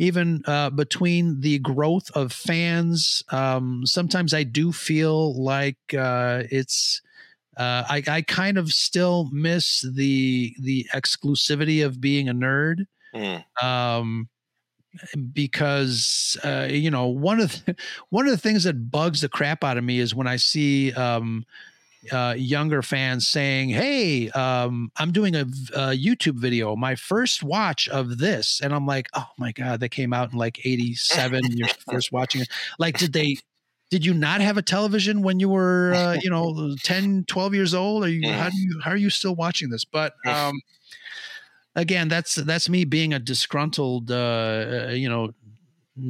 even uh, between the growth of fans, um, sometimes I do feel like uh, it's. Uh, I, I kind of still miss the the exclusivity of being a nerd. Mm. Um, because uh, you know one of the, one of the things that bugs the crap out of me is when I see um, uh, younger fans saying, "Hey, um, I'm doing a, a, YouTube video, my first watch of this," and I'm like, "Oh my god, that came out in like '87. you're first watching it. Like, did they? Did you not have a television when you were, uh, you know, 10, 12 years old? Are you how do you how are you still watching this?" But um, again, that's that's me being a disgruntled, uh, you know,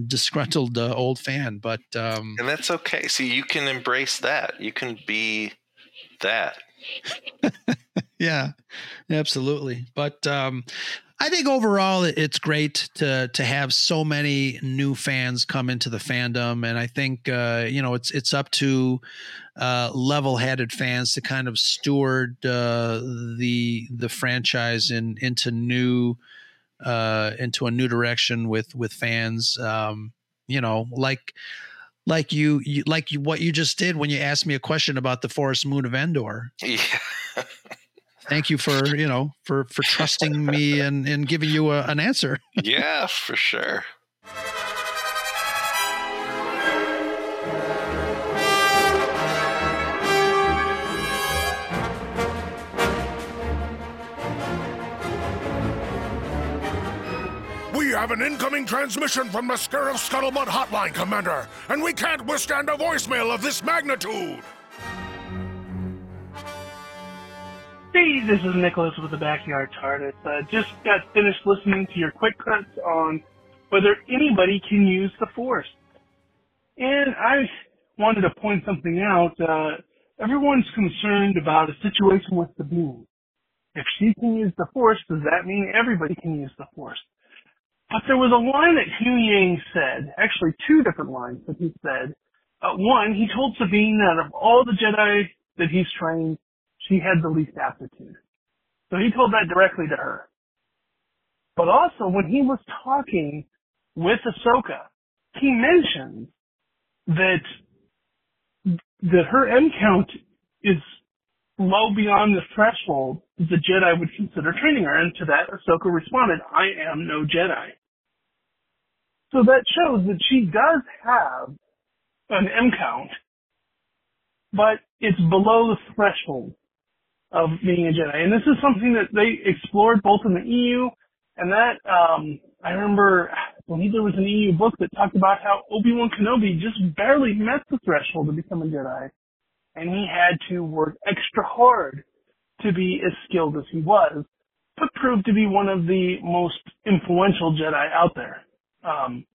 disgruntled uh, old fan. But um, and that's okay. See, you can embrace that. You can be that. yeah, absolutely. But um, I think overall it's great to to have so many new fans come into the fandom, and I think uh, you know it's it's up to uh, level-headed fans to kind of steward uh, the the franchise in into new uh, into a new direction with with fans. Um, you know, like like you, you like you, what you just did when you asked me a question about the forest moon of Endor. Yeah. Thank you for you know for for trusting me and and giving you a, an answer. yeah, for sure. Have an incoming transmission from the Scarif Scuttlebutt hotline, Commander, and we can't withstand a voicemail of this magnitude. Hey, this is Nicholas with the Backyard TARDIS. Uh, just got finished listening to your quick cuts on whether anybody can use the Force. And I wanted to point something out. Uh, everyone's concerned about a situation with Sabine. If she can use the Force, does that mean everybody can use the Force? But there was a line that Huyang said, actually two different lines that he said. Uh, one, he told Sabine that of all the Jedi that he's trained, she had the least aptitude. So he told that directly to her. But also, when he was talking with Ahsoka, he mentioned that that her M count is low beyond the threshold the Jedi would consider training her. And to that, Ahsoka responded, I am no Jedi. So that shows that she does have an M count, but it's below the threshold of being a Jedi. And this is something that they explored both in the EU and that, um, I remember, I believe there was an EU book that talked about how Obi-Wan Kenobi just barely met the threshold to become a Jedi. And he had to work extra hard to be as skilled as he was, but proved to be one of the most influential Jedi out there. Um,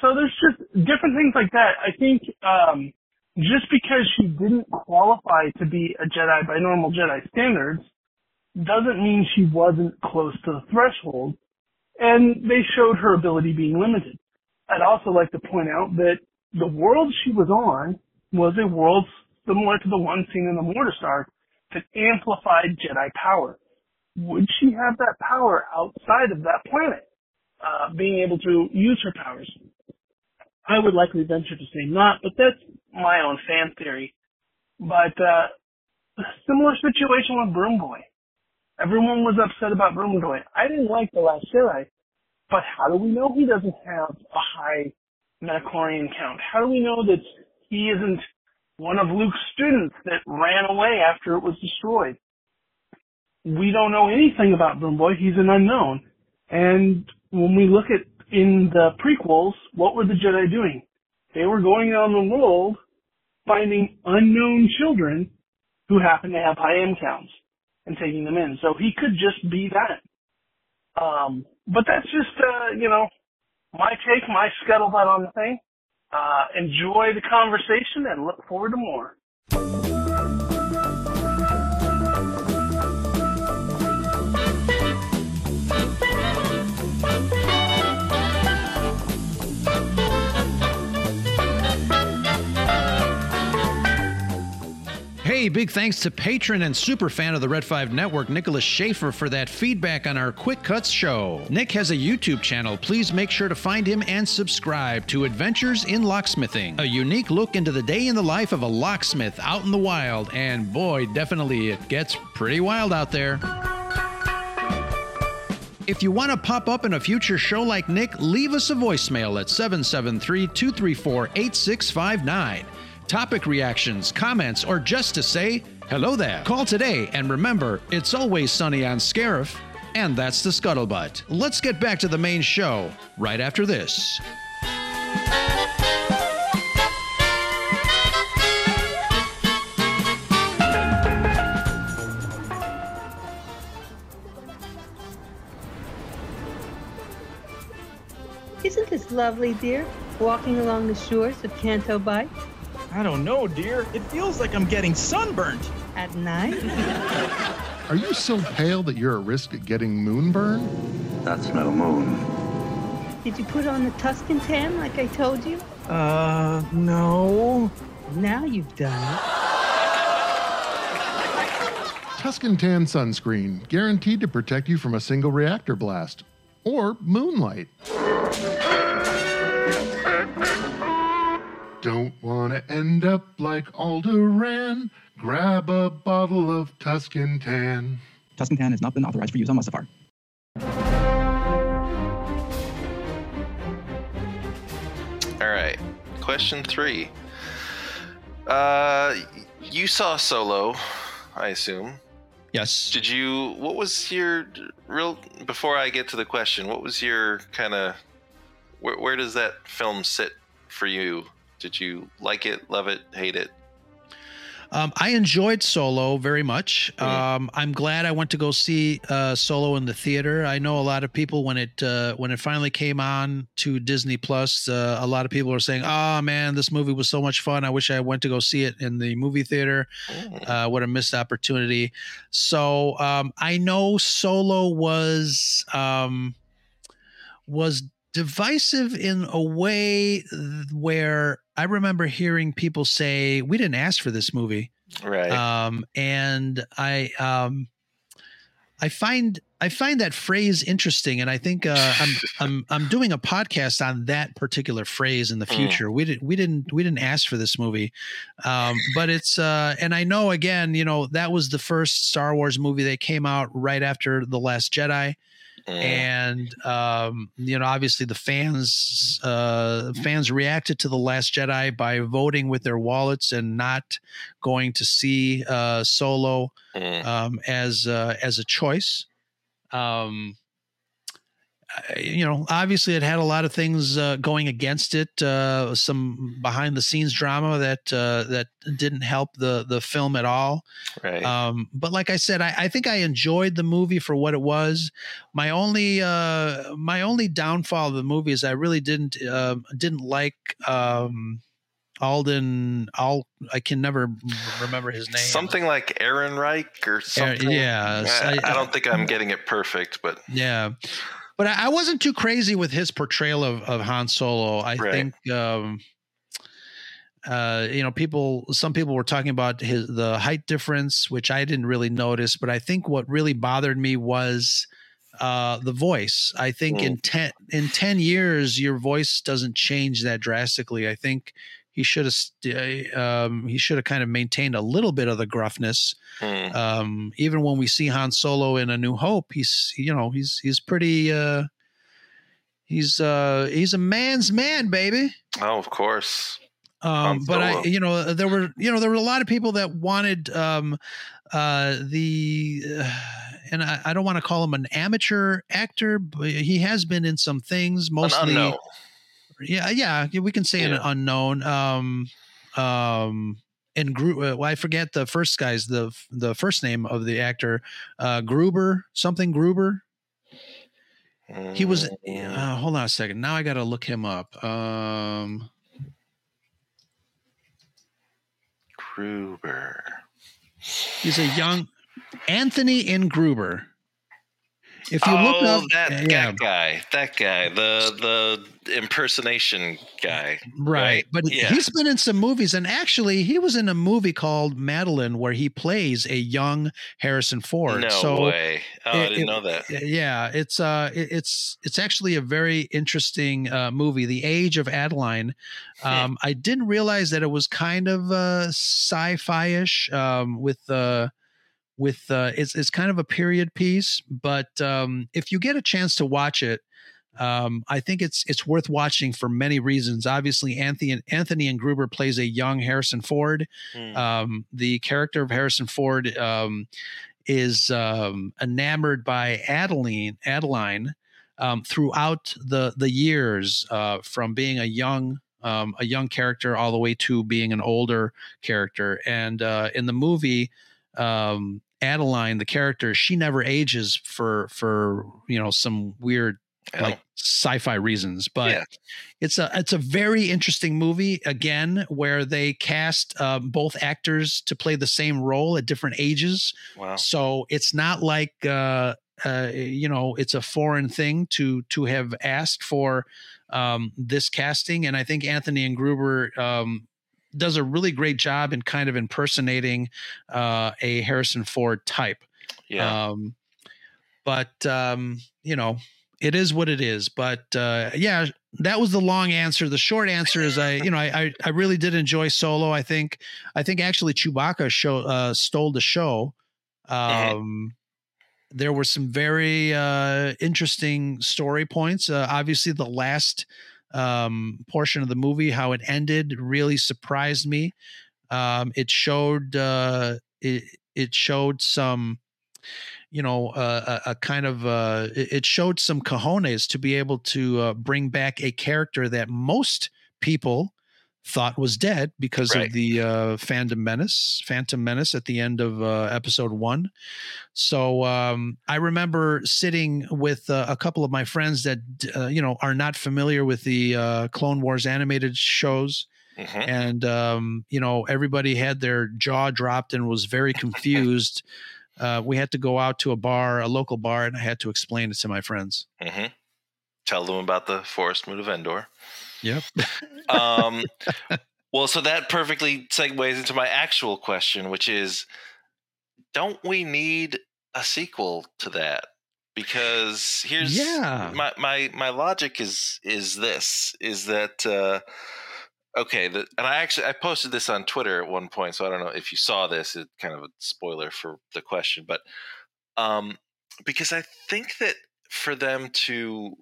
so there's just different things like that. I think um, just because she didn't qualify to be a Jedi by normal Jedi standards doesn't mean she wasn't close to the threshold, and they showed her ability being limited. I'd also like to point out that the world she was on was a world similar to the one seen in the Mortis arc that amplified Jedi power. Would she have that power outside of that planet? Uh, being able to use her powers. I would likely venture to say not, but that's my own fan theory. But uh, similar situation with Broom Boy. Everyone was upset about Broom Boy. I didn't like The Last Jedi, but how do we know he doesn't have a high midi-chlorian count? How do we know that he isn't one of Luke's students that ran away after it was destroyed? We don't know anything about Broom Boy. He's an unknown. And when we look at in the prequels, what were the Jedi doing? They were going around the world finding unknown children who happened to have high M counts and taking them in. So he could just be that. Um, but that's just, uh, you know, my take, my scuttlebutt on the thing. Uh, enjoy the conversation and look forward to more. Big thanks to patron and super fan of the Red 5 Network, Nicholas Schaefer, for that feedback on our Quick Cuts show. Nick has a YouTube channel. Please make sure to find him and subscribe to Adventures in Locksmithing, a unique look into the day in the life of a locksmith out in the wild. And boy, definitely it gets pretty wild out there. If you want to pop up in a future show like Nick, leave us a voicemail at 773 234 8659 topic reactions, comments, or just to say hello there. Call today and remember, it's always sunny on Scarif, and that's the Scuttlebutt. Let's get back to the main show right after this. Isn't this lovely, dear? Walking along the shores of Canto Bight? I don't know, dear. It feels like I'm getting sunburnt. At night? Are you so pale that you're at risk of getting moonburn? That's no moon. Did you put on the Tuscan tan like I told you? Uh, no. Now you've done it. Tuscan Tan sunscreen, guaranteed to protect you from a single reactor blast or moonlight. Don't want to end up like Alderaan. Grab a bottle of Tuscan Tan. Tuscan Tan has not been authorized for use on Mustafar. All right. Question three. Uh, you saw Solo, I assume. Yes. Did you? What was your real? Before I get to the question, what was your kind of? Where, where does that film sit for you? Did you like it, love it, hate it? Um, I enjoyed Solo very much. Um, I'm glad I went to go see uh, Solo in the theater. I know a lot of people when it uh, when it finally came on to Disney Plus, uh, a lot of people are saying, "Oh man, this movie was so much fun. I wish I went to go see it in the movie theater. Uh, what a missed opportunity." So um, I know Solo was um, was divisive in a way where I remember hearing people say, "We didn't ask for this movie," right? Um, and I, um, I find I find that phrase interesting, and I think uh, I'm I'm I'm doing a podcast on that particular phrase in the future. Mm. We didn't we didn't we didn't ask for this movie, um, but it's uh, and I know again, you know, that was the first Star Wars movie that came out right after the Last Jedi. Mm. and um, you know obviously the fans uh, fans reacted to the last jedi by voting with their wallets and not going to see uh, solo mm. um, as uh, as a choice um, you know, obviously it had a lot of things uh, going against it. Uh, some behind the scenes drama that uh, that didn't help the the film at all. Right. Um, but like I said, I, I, think I enjoyed the movie for what it was. My only uh, my only downfall of the movie is I really didn't um, didn't like. Um, Alden, Al, I can never remember his name. Something like Ehrenreich or something. yeah, I, I, don't think I'm getting it perfect, but yeah but I, wasn't too crazy with his portrayal of, of Han Solo. I right. think, um, uh, you know, people, some people were talking about his the height difference, which I didn't really notice. But I think what really bothered me was uh, the voice. I think mm. in ten in ten years, your voice doesn't change that drastically. I think he should have um, he should have kind of maintained a little bit of the gruffness. Mm. Um, even when we see Han Solo in A New Hope, he's you know he's he's pretty uh, he's uh, he's a man's man, baby. Oh, of course. Um, but I, you know, there were, you know, there were a lot of people that wanted um, uh, the, uh, and I, I don't want to call him an amateur actor, but he has been in some things, mostly yeah, yeah, we can say yeah. an unknown. Um, um, and Gru- uh, well, I forget the first guy's the the first name of the actor, uh, Gruber something Gruber. He was. Uh, uh hold on a second. Now I got to look him up. Um, Gruber. He's a young Anthony Ingruber. If you oh, look up that, yeah, that guy, that guy, the the impersonation guy, right, but yeah. he's been in some movies, and actually, he was in a movie called Madeline, where he plays a young Harrison Ford. no so way. Oh, I didn't it- know that. Yeah, it's uh, it- it's it's actually a very interesting uh, movie, The Age of Adaline. Um, I didn't realize that it was kind of uh, sci-fi-ish um, with uh, with uh, it's it's kind of a period piece, but um, if you get a chance to watch it. Um, I think it's it's worth watching for many reasons. Obviously, Anthony Anthony Ingruber plays a young Harrison Ford. Hmm. Um, the character of Harrison Ford um, is um, enamored by Adaline Adaline um, throughout the the years uh, from being a young um, a young character all the way to being an older character. And uh, in the movie, um, Adaline, the character, she never ages for for you know some weird like sci-fi reasons, but Yeah. it's a it's a very interesting movie again where they cast um, both actors to play the same role at different ages. Wow. So it's not like uh, uh, you know it's a foreign thing to to have asked for um, this casting, and I think Anthony Ingruber. Um, does a really great job in kind of impersonating uh, a Harrison Ford type. Yeah. Um, but um, you know, it is what it is. But uh, yeah, that was the long answer. The short answer is I, you know, I I, really did enjoy Solo. I think I think actually Chewbacca show uh, stole the show. Um, There were some very uh, interesting story points. Uh, obviously, the last um, portion of the movie, how it ended, really surprised me. Um, it showed uh, it it showed some you know uh, a, a kind of uh, it showed some cojones to be able to uh, bring back a character that most people thought was dead because Right. of the uh, Phantom Menace, Phantom Menace at the end of uh, episode one. So um, I remember sitting with uh, a couple of my friends that uh, you know are not familiar with the uh, Clone Wars animated shows Mhm. and um, you know everybody had their jaw dropped and was very confused. uh, we had to go out to a bar, a local bar, and I had to explain it to my friends. Mm-hmm. Tell them about the Forest Moon of Endor. Yep. Um, well, so that perfectly segues into my actual question, which is don't we need a sequel to that? Because here's Yeah. my, my my logic is is this is that uh okay the, and i actually i posted this on twitter at one point so i don't know if you saw this it's kind of a spoiler for the question but um because i think that for them to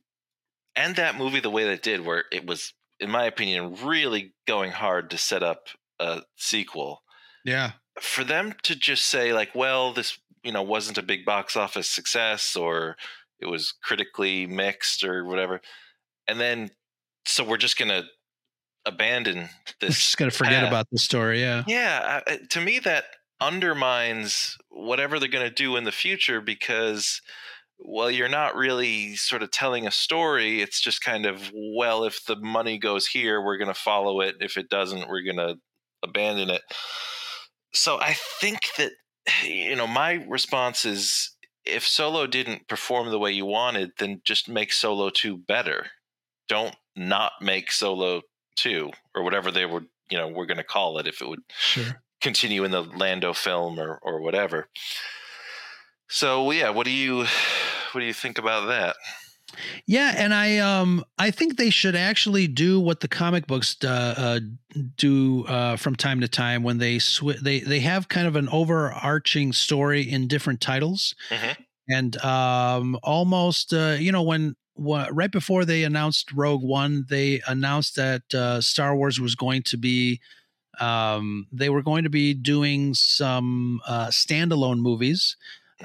end that movie the way they did where it was in my opinion really going hard to set up a sequel Yeah. for them to just say like well this you know wasn't a big box office success or it was critically mixed or whatever and then so we're just gonna abandon We're this just gonna forget path. about the story. Yeah. yeah I- to me that undermines whatever they're going to do in the future because well you're not really sort of telling a story it's just kind of well if the money goes here we're going to follow it if it doesn't we're going to abandon it so i think that you know my response is if solo didn't perform the way you wanted then just make solo 2 better don't not make solo 2 or whatever they were you know we're going to call it if it would Sure. continue in the Lando film or or whatever. So yeah, what do you what do you think about that? Yeah, and I um I think they should actually do what the comic books uh, uh, do uh, from time to time when they sw- they they have kind of an overarching story in different titles, and um almost uh, you know when wha- right before they announced Rogue One, they announced that uh, Star Wars was going to be um, they were going to be doing some uh, standalone movies,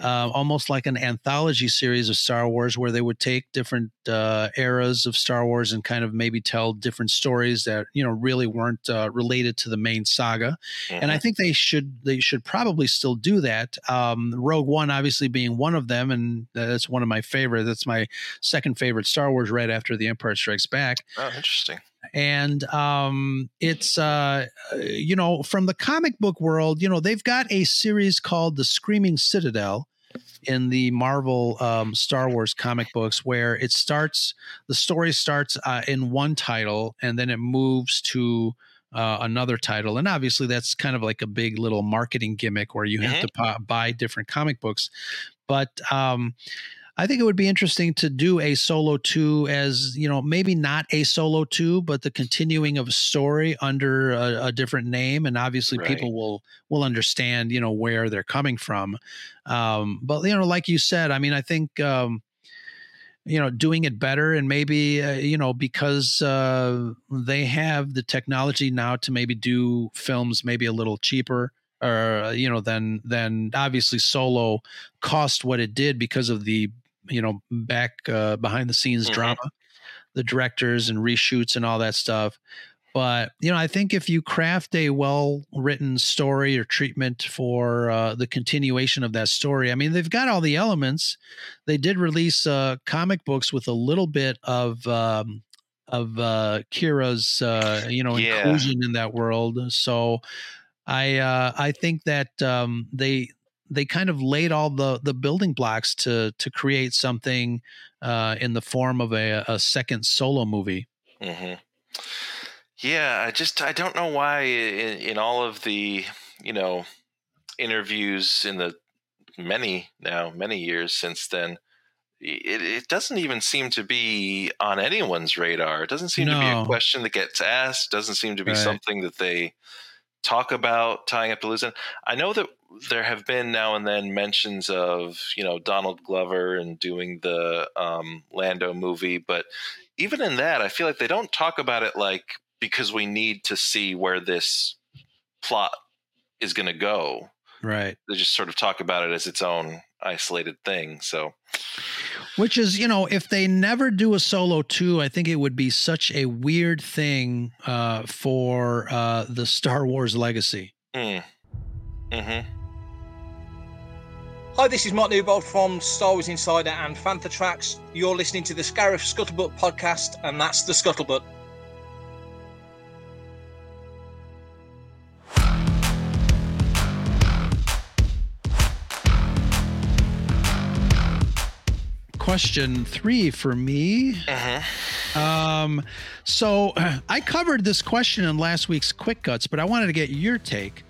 uh, almost like an anthology series of Star Wars, where they would take different uh, eras of Star Wars and kind of maybe tell different stories that you know really weren't uh, related to the main saga. And I think they should they should probably still do that. Um, Rogue One, obviously being one of them, and that's one of my favorite. That's my second favorite Star Wars, right after The Empire Strikes Back Oh, interesting. and um, it's uh, you know from the comic book world. You know they've got a series called the Screaming Citadel in the Marvel um, Star Wars comic books, where it starts. The story starts uh, in one title, and then it moves to uh, another title. And obviously, that's kind of like a big little marketing gimmick where you have to bu- buy different comic books. But um, I think it would be interesting to do a solo two as, you know, maybe not a solo two, but the continuing of a story under a, a different name. And obviously, Right. people will will understand, you know, where they're coming from. Um, but you know, like you said, I mean, I think. Um, you know doing it better and maybe uh, you know because uh, they have the technology now to maybe do films maybe a little cheaper or uh, you know than than obviously solo cost what it did because of the you know back uh, behind the scenes Mhm. drama the directors and reshoots and all that stuff but you know i think if you craft a well written story or treatment for uh, the continuation of that story i mean they've got all the elements they did release uh, comic books with a little bit of um, of uh, Qi'ra's uh, you know Yeah. inclusion in that world so i uh, i think that um, they they kind of laid all the the building blocks to to create something uh, in the form of a, a second solo movie hmm Yeah, I just I don't know why in, in all of the you know interviews in the many now many years since then, it, it doesn't even seem to be on anyone's radar. It doesn't seem to be a question that gets asked. Doesn't seem to be Right. something that they talk about tying up to losing. I know that there have been now and then mentions of you know Donald Glover and doing the um, Lando movie, but even in that, I feel like they don't talk about it like because we need to see where this plot is going to go. right They just sort of talk about it as its own isolated thing. So Which is, you know, if they never do a solo two, I think it would be such a weird thing uh, for uh, the Star Wars legacy. Mm. hmm Hi, this is Mark Newbold from Star Wars Insider and Fantha Tracks. You're listening to the Scarif Scuttlebutt podcast, and that's the Scuttlebutt. Question three for me. Um, so I covered this question in last week's Quick Cuts, but I wanted to get your take.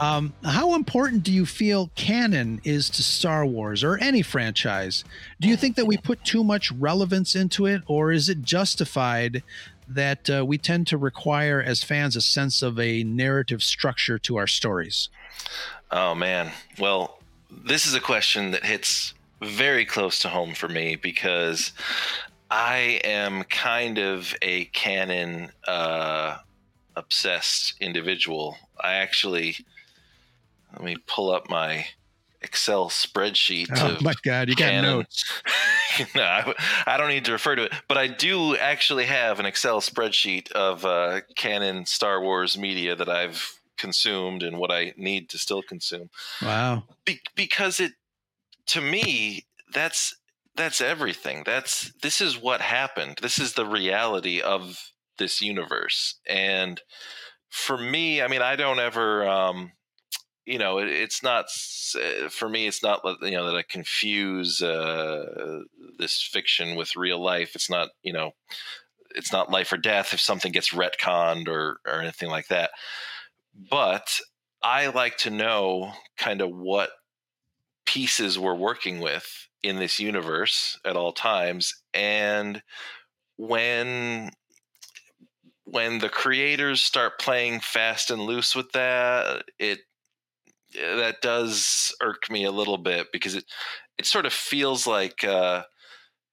Um, how important do you feel canon is to Star Wars or any franchise? Do you think that we put too much relevance into it, or is it justified that uh, we tend to require as fans a sense of a narrative structure to our stories? Oh man. Well, this is a question that hits very close to home for me because I am kind of a canon uh, obsessed individual. I actually let me pull up my Excel spreadsheet. Oh my God, you got notes. no, I, I don't need to refer to it, but I do actually have an Excel spreadsheet of uh, canon Star Wars media that I've consumed and what I need to still consume. Wow. Be- because it, to me, that's that's everything. That's this is what happened. This is the reality of this universe, and for me, I mean, I don't ever. Um, you know, it, it's not uh, for me. It's not you know that I confuse uh, this fiction with real life. It's not you know, it's not life or death if something gets retconned or or anything like that. But I like to know kind of what pieces we're working with in this universe at all times, and when when the creators start playing fast and loose with that, it that does irk me a little bit because it it sort of feels like uh,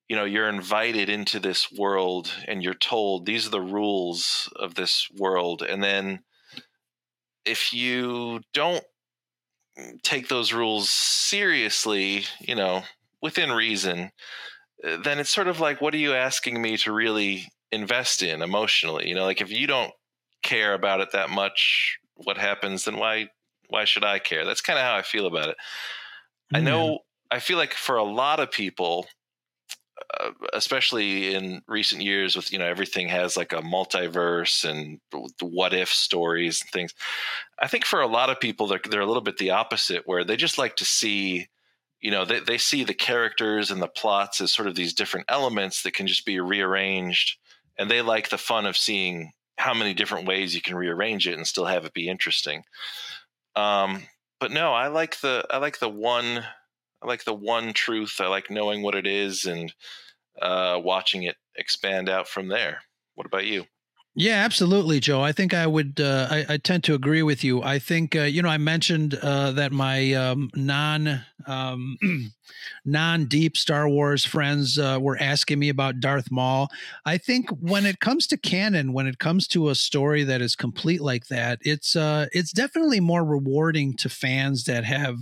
you know you're invited into this world and you're told these are the rules of this world, and then if you don't take those rules seriously, you know, within reason, uh, then it's sort of like, what are you asking me to really invest in emotionally? You know, like if you don't care about it that much, what happens? Then why why should I care? That's kind of how I feel about it. I know. I feel like for a lot of people, especially in recent years with you know everything has like a multiverse and what if stories and things. I think for a lot of people they're, they're a little bit the opposite where they just like to see you know they, they see the characters and the plots as sort of these different elements that can just be rearranged and they like the fun of seeing how many different ways you can rearrange it and still have it be interesting. Um, but no i like the i like the one i like the one truth. I like knowing what it is and uh, watching it expand out from there what about you yeah, absolutely, Joe. I think I would. Uh, I, I, tend to agree with you. I think uh, you know I mentioned uh, that my um, non um, non deep Star Wars friends uh, were asking me about Darth Maul. I think when it comes to canon, when it comes to a story that is complete like that, it's uh, it's definitely more rewarding to fans that have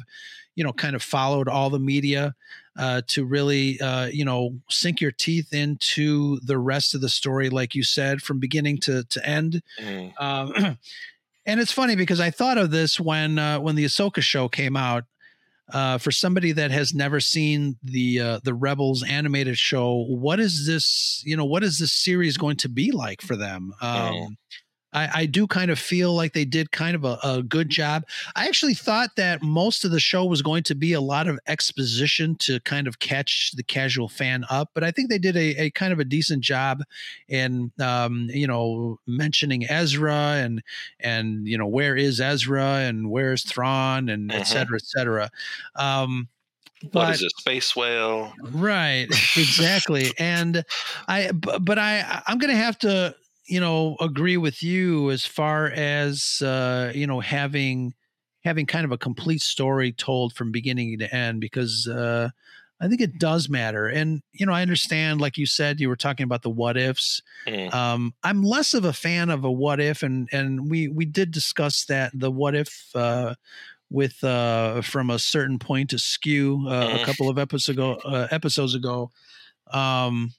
you know kind of followed all the media uh, to really uh, you know sink your teeth into the rest of the story like you said from beginning to to end mm. um, and it's funny because i thought of this when uh, when the ahsoka show came out uh, for somebody that has never seen the uh, the rebels animated show what is this you know what is this series going to be like for them um, mm. I, I do kind of feel like they did kind of a, a, good job. I actually thought that most of the show was going to be a lot of exposition to kind of catch the casual fan up, but I think they did a, a kind of a decent job in, um, you know, mentioning Ezra and and you know where is Ezra and where's Thrawn and mm-hmm. et cetera, et cetera. Um, but, what is a space whale? Right, exactly. and I, but I, I'm going to have to you know agree with you as far as uh, you know having having kind of a complete story told from beginning to end because uh, I think it does matter. And you know, I understand, like you said, you were talking about the what ifs. Mm. Um, I'm less of a fan of a what if, and and we we did discuss that the what if. Uh, with uh from a certain point askew uh, mm. a couple of episodes ago uh, episodes ago um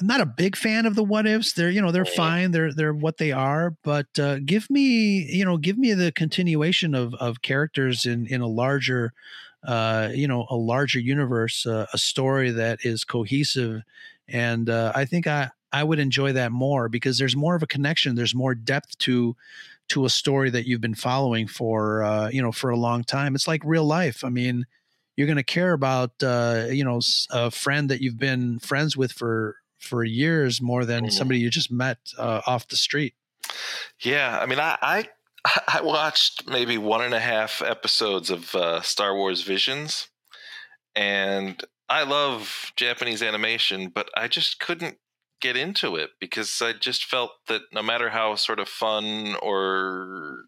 I'm not a big fan of the what ifs. They're you know they're fine. They're they're what they are. But uh, give me you know give me the continuation of of characters in in a larger uh, you know a larger universe, uh, a story that is cohesive, and uh, I think I I would enjoy that more because there's more of a connection. There's more depth to to a story that you've been following for uh, you know for a long time. It's like real life. I mean you're going to care about uh, you know a friend that you've been friends with for for years more than mm-hmm. somebody you just met uh, off the street. Yeah, I mean, I, I, I watched maybe one and a half episodes of uh, Star Wars Visions, and I love Japanese animation, but I just couldn't get into it because I just felt that no matter how sort of fun or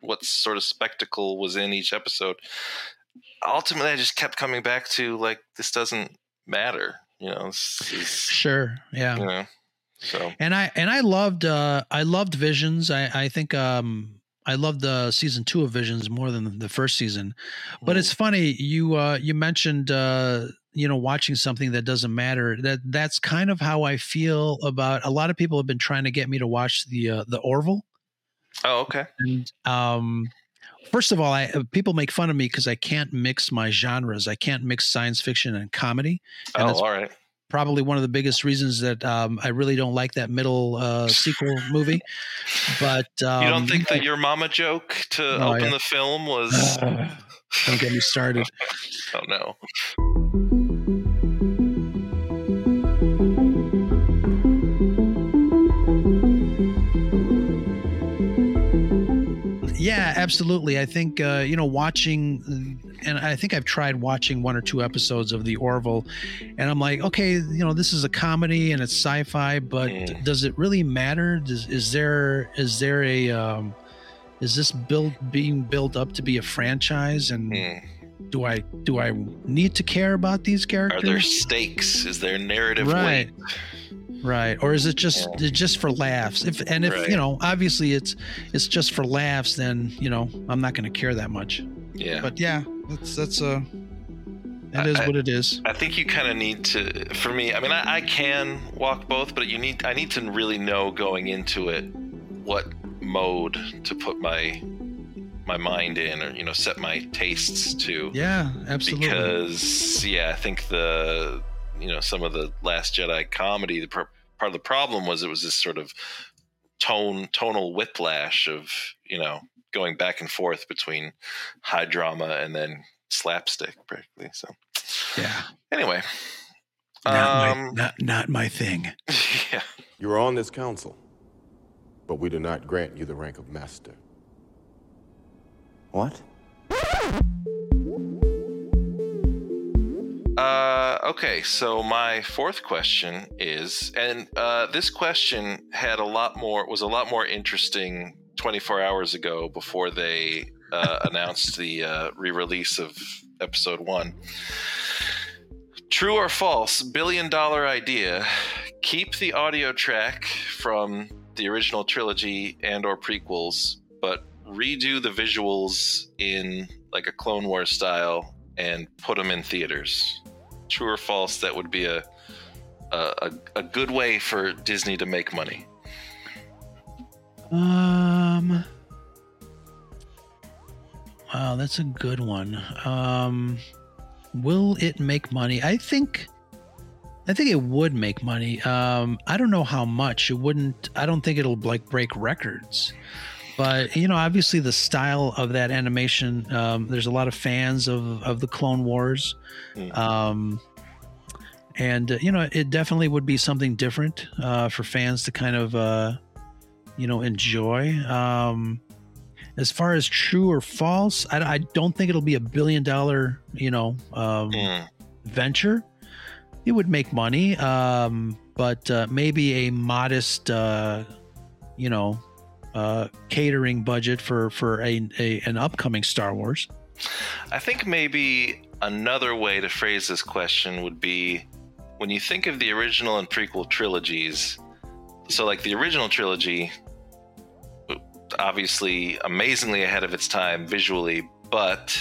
what sort of spectacle was in each episode, ultimately I just kept coming back to like this doesn't matter you know it's, it's, sure yeah you know, so and i and i loved uh i loved visions i i think um I loved the season two of Visions more than the first season, but mm. it's funny you uh, you mentioned uh, you know watching something that doesn't matter. That that's kind of how I feel about a lot of people have been trying to get me to watch the uh, the Orville. Oh, okay. And um, first of all, I uh, people make fun of me because I can't mix my genres. I can't mix science fiction and comedy. And oh, all right. Probably one of the biggest reasons that um, I really don't like that middle uh, sequel movie. But um, you don't think that your mama joke to oh, open yeah. the film was? Uh, don't get me started. oh no. Absolutely. I think uh, you know watching, and I think I've tried watching one or two episodes of the Orville, and I'm like, okay, you know, this is a comedy and it's sci-fi, but mm. does it really matter? Does, is there is there a um, is this build being built up to be a franchise and? Mm. Do I do I need to care about these characters? Are there stakes? Is there narrative right. weight? Right. Or is it just yeah. just for laughs? If and if right. you know obviously it's it's just for laughs then you know i'm not going to care that much. Yeah. But yeah that's that's uh that is I, what it is. I think you kind of need to for me i mean I, I can walk both but you need i need to really know going into it what mode to put my my mind in or you know set my tastes to. Yeah absolutely. Because yeah i think the you know some of the Last Jedi comedy. The part of the problem was it was this sort of tone tonal whiplash of you know going back and forth between high drama and then slapstick, practically. So yeah. Anyway, Not, um, my, not, not my thing. yeah. You are on this council, but we do not grant you the rank of master. What? Uh, okay, so my fourth question is, and uh, this question had a lot more, was a lot more interesting 24 hours ago before they uh, announced the uh, re-release of episode one. True or false? Billion dollar idea. Keep the audio track from the original trilogy and/or prequels, but redo the visuals in like a Clone Wars style and put them in theaters. True or false? That would be a a, a, good way for Disney to make money. Um. Wow, that's a good one. Um, will it make money? I think. I think it would make money. Um, I don't know how much. It wouldn't. I don't think it'll like break records. But you know, obviously, the style of that animation. Um, there's a lot of fans of of the Clone Wars. Um, and uh, you know, it definitely would be something different uh, for fans to kind of. Uh, you know enjoy um as far as true or false i, I don't think it'll be a billion dollar you know um venture it would make money um but uh, maybe a modest uh you know uh catering budget for for a, a an upcoming star wars I think maybe another way to phrase this question would be when you think of the original and prequel trilogies. So, like the original trilogy, obviously amazingly ahead of its time visually, but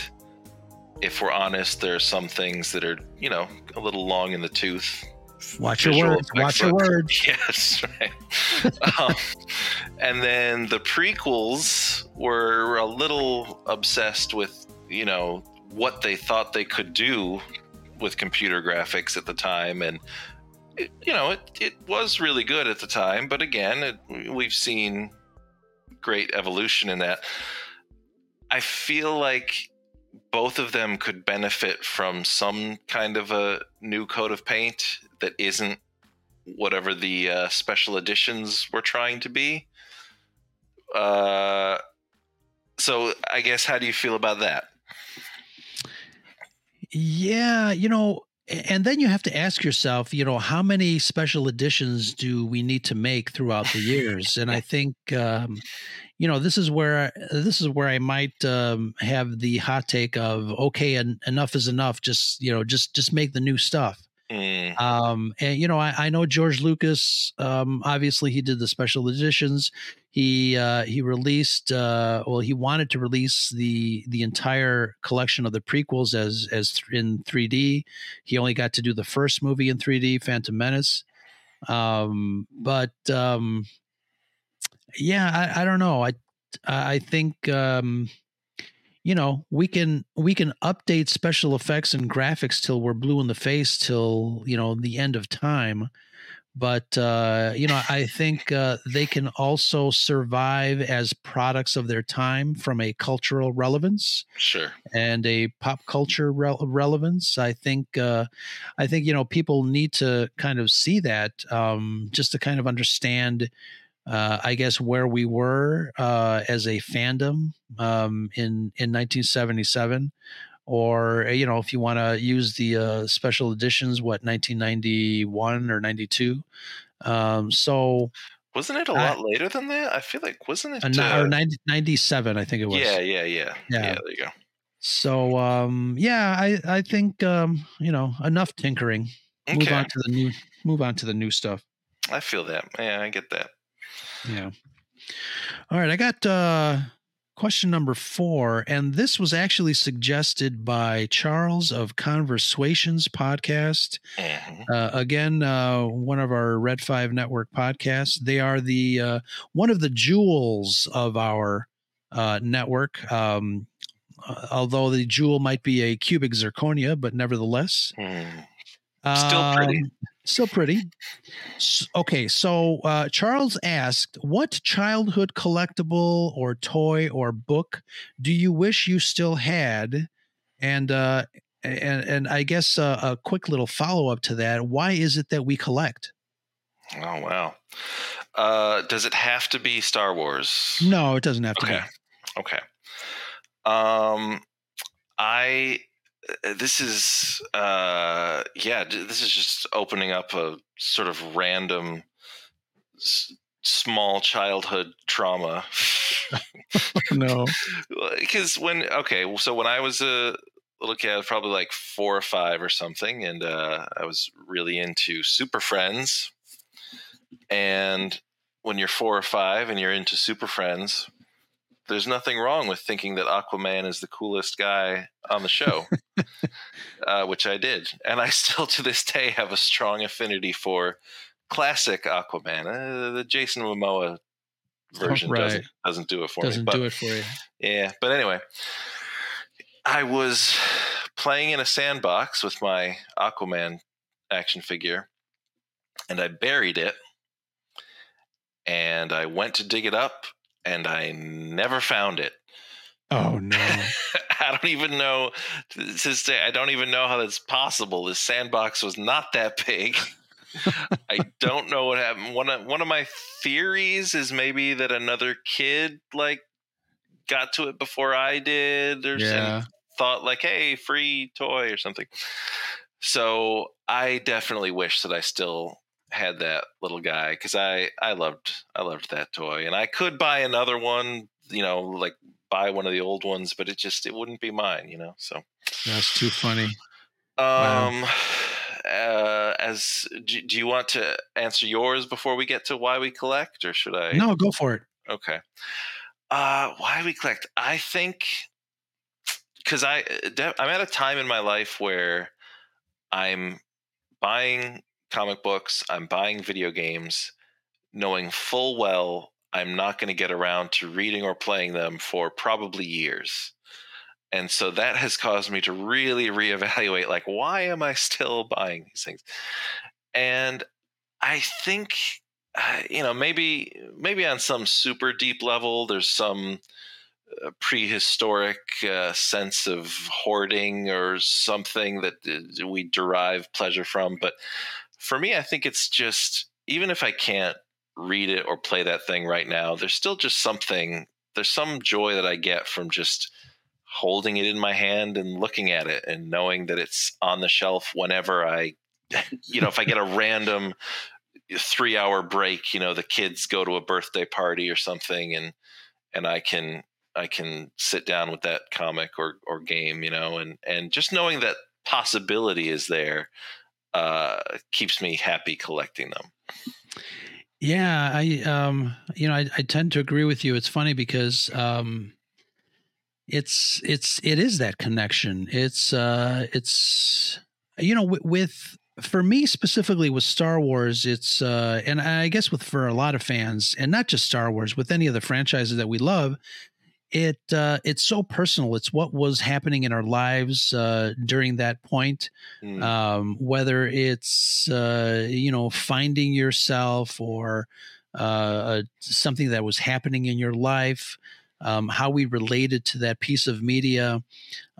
if we're honest, there are some things that are, you know, a little long in the tooth. Watch your words watch your words Yes, right. um, and then the prequels were a little obsessed with, you know, what they thought they could do with computer graphics at the time, and it, you know, it it was really good at the time. But again, it, we've seen great evolution in that. I feel like both of them could benefit from some kind of a new coat of paint that isn't whatever the uh, special editions were trying to be. Uh, so I guess how do you feel about that? Yeah, you know, and then you have to ask yourself, you know, how many special editions do we need to make throughout the years? and I think, um, you know, this is where this is where I might um, have the hot take of, okay, en- enough is enough. Just you know, just just make the new stuff. Mm, Um, and you know, I, I know George Lucas. Um, obviously, he did the special editions. He uh, he released. Uh, well, he wanted to release the the entire collection of the prequels as as in 3D. He only got to do the first movie in 3D, Phantom Menace. Um, but um, yeah, I, I don't know. I I think um, you know we can we can update special effects and graphics till we're blue in the face till you know the end of time but uh you know i think uh they can also survive as products of their time from a cultural relevance sure. and a pop culture rel- relevance i think uh i think you know people need to kind of see that um just to kind of understand uh, I guess where we were uh, as a fandom um, in in 1977, or you know, if you want to use the uh, special editions, what 1991 or 92. Um, so Wasn't it a lot later than that? I feel like wasn't it? uh, uh, or 90, 97, I think it was. yeah, yeah, yeah, Yeah. yeah. There you go. So um, yeah, I I think um, you know enough tinkering. Move on to the new move on to the new stuff. I feel that. Yeah, I get that. Yeah. All right, I got uh question number 4 and this was actually suggested by Charles of Conversations podcast. Uh, again, uh, one of our Red 5 network podcasts. They are the uh, one of the jewels of our uh, network. Um, uh, although the jewel might be a cubic zirconia, but nevertheless, Still pretty. Still pretty. Okay, so uh, Charles asked, "What childhood collectible or toy or book do you wish you still had?" And uh, and and I guess uh, a quick little follow up to that: Why is it that we collect? Oh wow. Uh, does it have to be Star Wars? No, it doesn't have to Okay. Okay. Um, I this is uh yeah this is just opening up a sort of random s- small childhood trauma no. because when okay so when i was a little kid probably like four or five or something and uh, i was really into super friends and when you're four or five and you're into super friends there's nothing wrong with thinking that aquaman is the coolest guy on the show uh, which i did and i still to this day have a strong affinity for classic aquaman uh, the jason momoa version right. doesn't, doesn't do it for me Doesn't do it for you. yeah, but anyway, I was playing in a sandbox with my Aquaman action figure, and I buried it. And I went to dig it up, and I never found it. Oh no. I don't even know day. I don't even know how that's possible. This sandbox was not that big. I don't know what happened. One of one of my theories is maybe that another kid like got to it before I did, or Yeah. thought like, "Hey, free toy" or something. So I definitely wish that I still had that little guy because I I loved I loved that toy, and I could buy another one, you know, like buy one of the old ones, but it just it wouldn't be mine, you know. So That's too funny. Wow. um, uh, as do, do you want to answer yours before we get to why we collect, or should I? No, go for it. Okay. Uh, why we collect? I think because I I'm at a time in my life where I'm buying comic books, I'm buying video games, knowing full well I'm not going to get around to reading or playing them for probably years. And so that has caused me to really reevaluate like why am I still buying these things? And I think uh, you know maybe maybe on some super deep level there's some uh, prehistoric uh, sense of hoarding or something that uh, we derive pleasure from but for me I think it's just even if I can't read it or play that thing right now there's still just something there's some joy that I get from just holding it in my hand and looking at it and knowing that it's on the shelf whenever I you know if I get a random three hour break you know the kids go to a birthday party or something and and i can i can sit down with that comic or or game you know and and just knowing that possibility is there uh keeps me happy collecting them Yeah, I um you know I, I tend to agree with you. It's funny because um it's it's it is that connection. It's uh it's you know with, with for me specifically with Star Wars, it's uh and I guess with for a lot of fans and not just Star Wars, with any of the franchises that we love, it uh it's so personal. It's what was happening in our lives uh during that point Mm. um, whether it's uh, you know finding yourself or uh, uh, something that was happening in your life, um, how we related to that piece of media.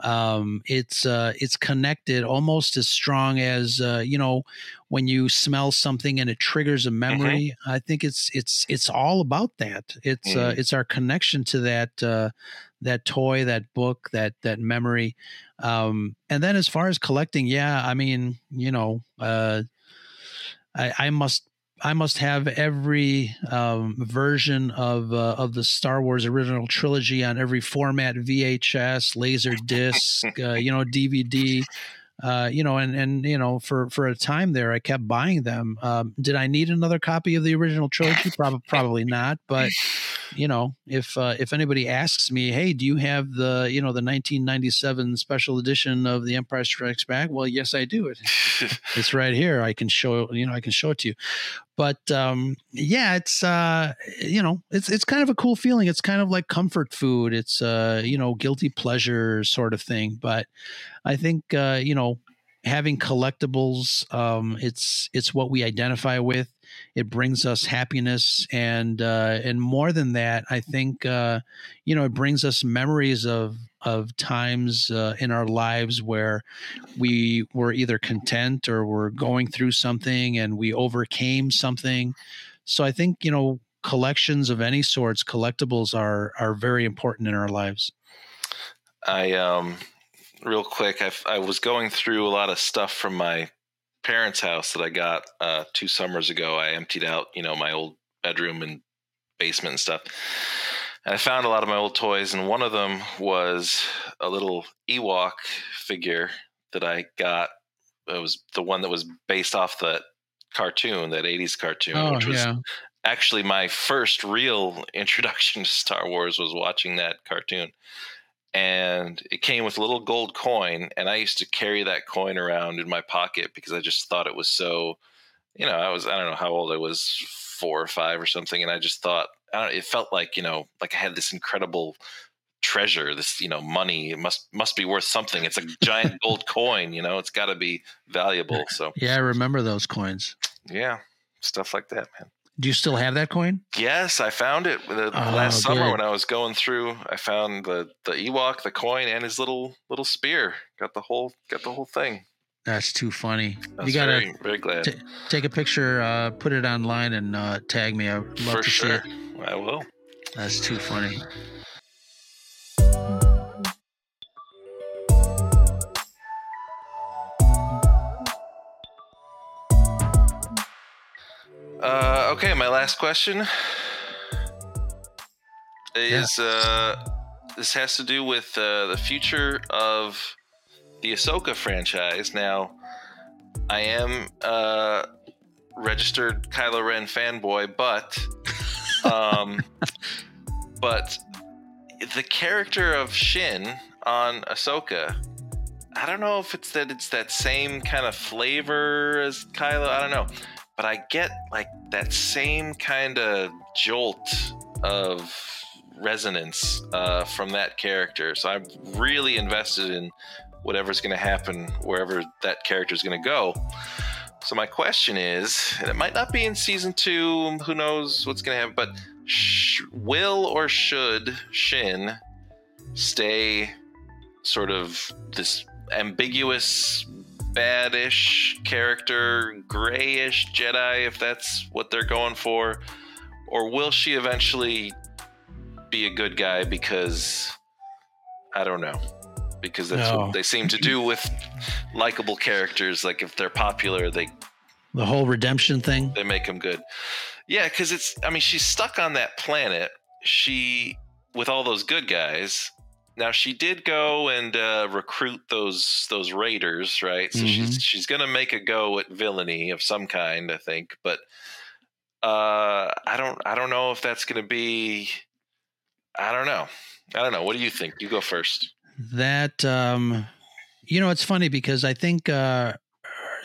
Um, it's uh, it's connected almost as strong as uh, you know when you smell something and it triggers a memory. I think it's it's it's all about that. It's uh, Mhm. it's our connection to that uh, that toy, that book, that that memory. Um, and then as far as collecting, yeah, I mean, you know, uh, I, I must I must have every um, version of uh, of the Star Wars original trilogy on every format: VHS, laser disc, uh, you know, DVD. Uh, you know, and and you know, for for a time there, I kept buying them. Um, did I need another copy of the original trilogy? Probably probably not. But you know, if uh, if anybody asks me, hey, do you have the you know the 1997 special edition of The Empire Strikes Back? Well, yes, I do. It it's right here. I can show you know I can show it to you. But um, yeah, it's uh, you know it's it's kind of a cool feeling. It's kind of like comfort food. It's uh, you know guilty pleasure sort of thing. But I think uh, you know having collectibles um it's it's what we identify with it brings us happiness and uh and more than that i think uh you know it brings us memories of of times uh, in our lives where we were either content or we're going through something and we overcame something. So i think you know collections of any sorts collectibles are are very important in our lives. I um real quick I, I was going through a lot of stuff from my parents' house that I got uh, two summers ago. I emptied out you know my old bedroom and basement and stuff. And I found a lot of my old toys, and one of them was a little Ewok figure that I got. It was the one that was based off that cartoon, that 80s cartoon, Oh, which was yeah. actually my first real introduction to Star Wars was watching that cartoon. And it came with a little gold coin, and I used to carry that coin around in my pocket because I just thought it was so, you know, I was I don't know how old I was, four or five or something, and I just thought I don't, it felt like you know, like I had this incredible treasure, this you know, money. It must must be worth something. It's a giant gold coin, you know, it's got to be valuable. So yeah i remember those coins yeah, stuff like that, man. Do you still have that coin Yes, I found it the, Oh, last summer good. when I was going through. I found the the Ewok, the coin, and his little little spear. Got the whole got the whole thing. that's too funny I you gotta very very glad t- take a picture uh put it online and uh tag me i love for to sure. see it I will. that's too funny okay, my last question is uh, this has to do with uh, the future of the Ahsoka franchise. Now, I am a registered Kylo Ren fanboy, but um, but the character of Shin on Ahsoka. I don't know if it's that it's that same kind of flavor as Kylo. I don't know, but I get like that same kind of jolt of resonance uh, from that character. So I'm really invested in whatever's going to happen wherever that character is going to go. So my question is, and it might not be in season two. Who knows what's going to happen? But sh- will or should Shin stay sort of this ambiguous, badish character, grayish Jedi, if that's what they're going for? Or will she eventually be a good guy because I don't know. Because that's No. what they seem to do with likable characters. Like if they're popular, they the whole redemption thing they make them good. Yeah, because it's. I mean, she's stuck on that planet. She with all those good guys. Now she did go and uh, recruit those those raiders, right? So she's Mhm. she's gonna make a go at villainy of some kind, I think. But uh, I don't I don't know if that's gonna be. I don't know. I don't know. What do you think? You go first. that um you know it's funny because i think uh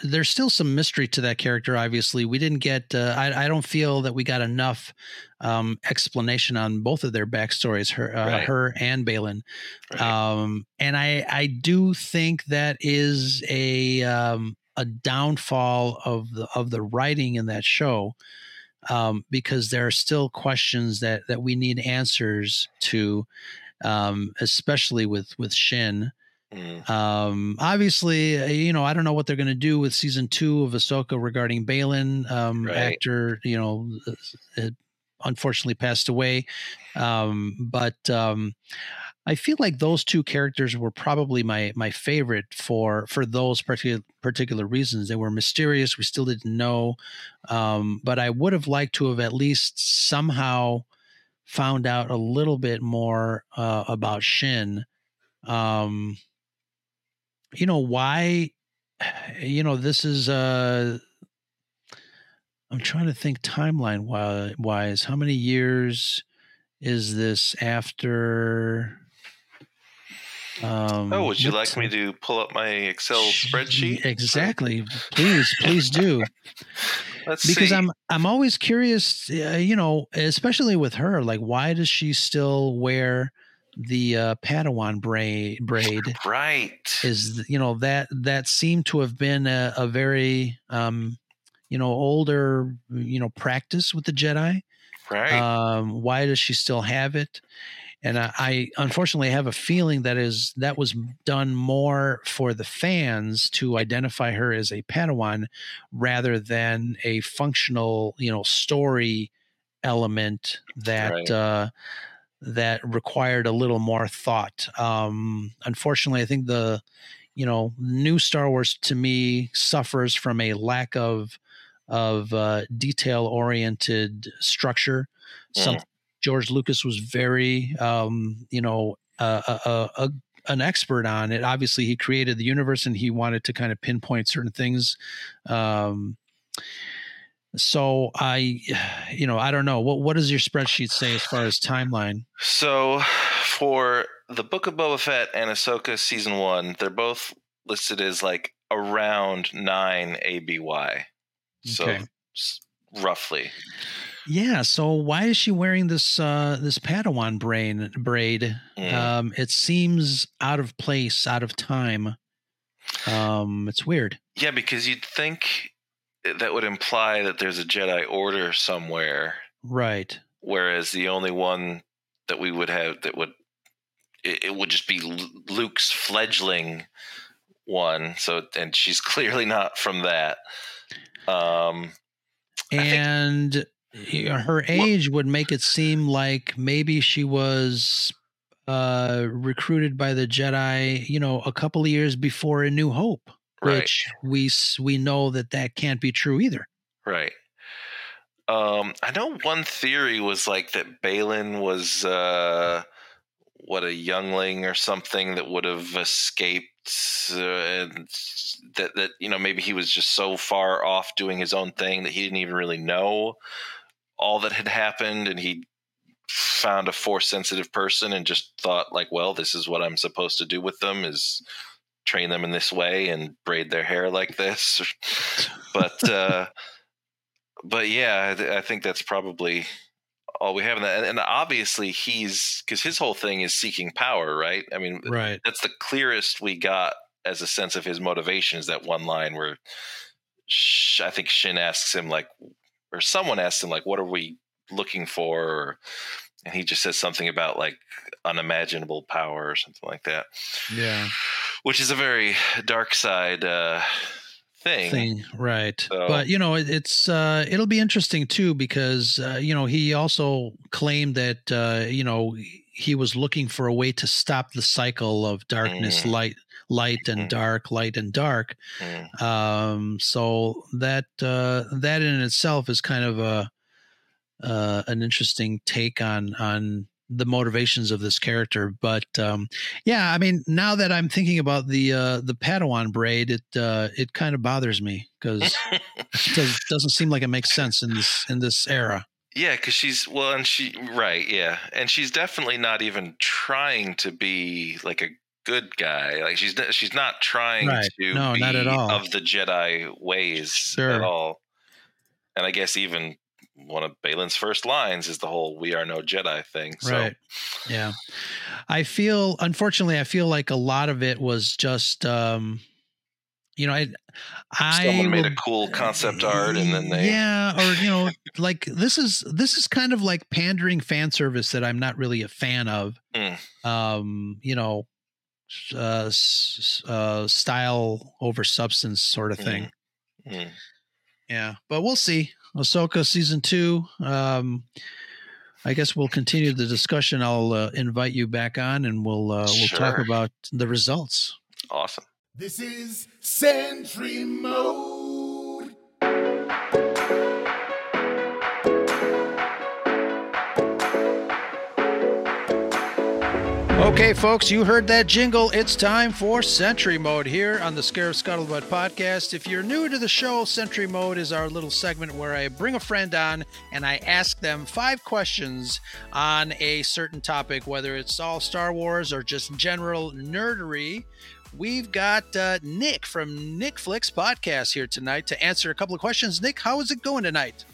there's still some mystery to that character obviously we didn't get uh, I, I don't feel that we got enough um explanation on both of their backstories her uh, Right. her and Baylan um and i i do think that is a um a downfall of the of the writing in that show um because there are still questions that that we need answers to um, especially with with Shin. Mm. Um, obviously, uh, you know, I don't know what they're going to do with season two of Ahsoka regarding Baylan. Um, Right. Actor, you know, uh, unfortunately passed away. Um, but um, I feel like those two characters were probably my my favorite for for those particular particular reasons. They were mysterious. We still didn't know, um, but I would have liked to have at least somehow found out a little bit more uh, about Shin. Um, you know why? You know this is. Uh, I'm trying to think timeline wi- wise. How many years is this after? Um, Oh, would you like me to pull up my Excel spreadsheet? Exactly. Please, please do. Let's because see. I'm I'm always curious, uh, you know, especially with her. Like, why does she still wear the uh, Padawan braid braid right is you know that that seemed to have been a, a very um, you know older you know practice with the Jedi. Right. Um, why does she still have it? And I, I unfortunately have a feeling that is that was done more for the fans to identify her as a Padawan rather than a functional you know story element that. Right. Uh, that required a little more thought. Um, unfortunately, I think the you know new Star Wars to me suffers from a lack of of uh, detail oriented structure. Some Mm. George Lucas was very um, you know uh, a, a, a an expert on it. Obviously, he created the universe and he wanted to kind of pinpoint certain things. Um, so I, you know, I don't know. What what does your spreadsheet say as far as timeline? So for the Book of Boba Fett and Ahsoka season one, they're both listed as like around nine ABY. So Okay. roughly. Yeah. So why is she wearing this uh this Padawan brain braid? Mm. Um, it seems out of place, out of time. Um, it's weird. Yeah, because you'd think that would imply that there's a Jedi Order somewhere, Right. whereas the only one that we would have that would it, it would just be Luke's fledgling one. So and she's clearly not from that. Um, And know, her age would make it seem like maybe she was uh recruited by the Jedi, you know, a couple of years before A New Hope, Right. which we we know that that can't be true either. Right. Um, I know one theory was like that Baylan was uh, what a youngling or something that would have escaped, uh, and that that you know maybe he was just so far off doing his own thing that he didn't even really know all that had happened, and he found a force sensitive person and just thought like, well, this is what I'm supposed to do with them is train them in this way and braid their hair like this, but. uh but yeah, I, th- I think that's probably all we have in that. And, and obviously, he's because his whole thing is seeking power, right? I mean, Right. that's the clearest we got as a sense of his motivation is that one line where Sh- I think Shin asks him, like, or someone asks him, like, what are we looking for? Or, and he just says something about like unimaginable power or something like that, Yeah. Which is a very dark side uh, thing. thing right So- but you know it, it's uh it'll be interesting too because uh, you know he also claimed that uh you know he was looking for a way to stop the cycle of darkness Mm. light light and dark light and dark Mm. um so that uh that in itself is kind of a uh an interesting take on on the motivations of this character but um yeah i mean now that i'm thinking about the uh the padawan braid it uh it kind of bothers me because it does, doesn't seem like it makes sense in this in this era Yeah, because she's well, and she right, yeah, and she's definitely not even trying to be like a good guy. Like she's she's not trying Right. to No, be not at all. of the Jedi ways at all. And I guess even one of Baylan's first lines is the whole "We are no Jedi" thing. So right yeah i feel unfortunately i feel like a lot of it was just um you know i i someone made a cool concept art, and then they yeah or you know like this is this is kind of like pandering fan service that i'm not really a fan of Mm. um you know uh, uh style over substance sort of thing Mm. yeah but we'll see ahsoka season two um i guess we'll continue the discussion i'll uh, invite you back on and we'll uh, we'll talk about the results awesome. This is Sentry Mode. Okay, folks, you heard that jingle. It's time for Sentry Mode here on the Scarif Scuttlebutt podcast. If you're new to the show, Sentry Mode is our little segment where I bring a friend on and I ask them five questions on a certain topic, whether it's all Star Wars or just general nerdery. We've got uh, Nick from NickFlix Podcast here tonight to answer a couple of questions. Nick, how is it going tonight?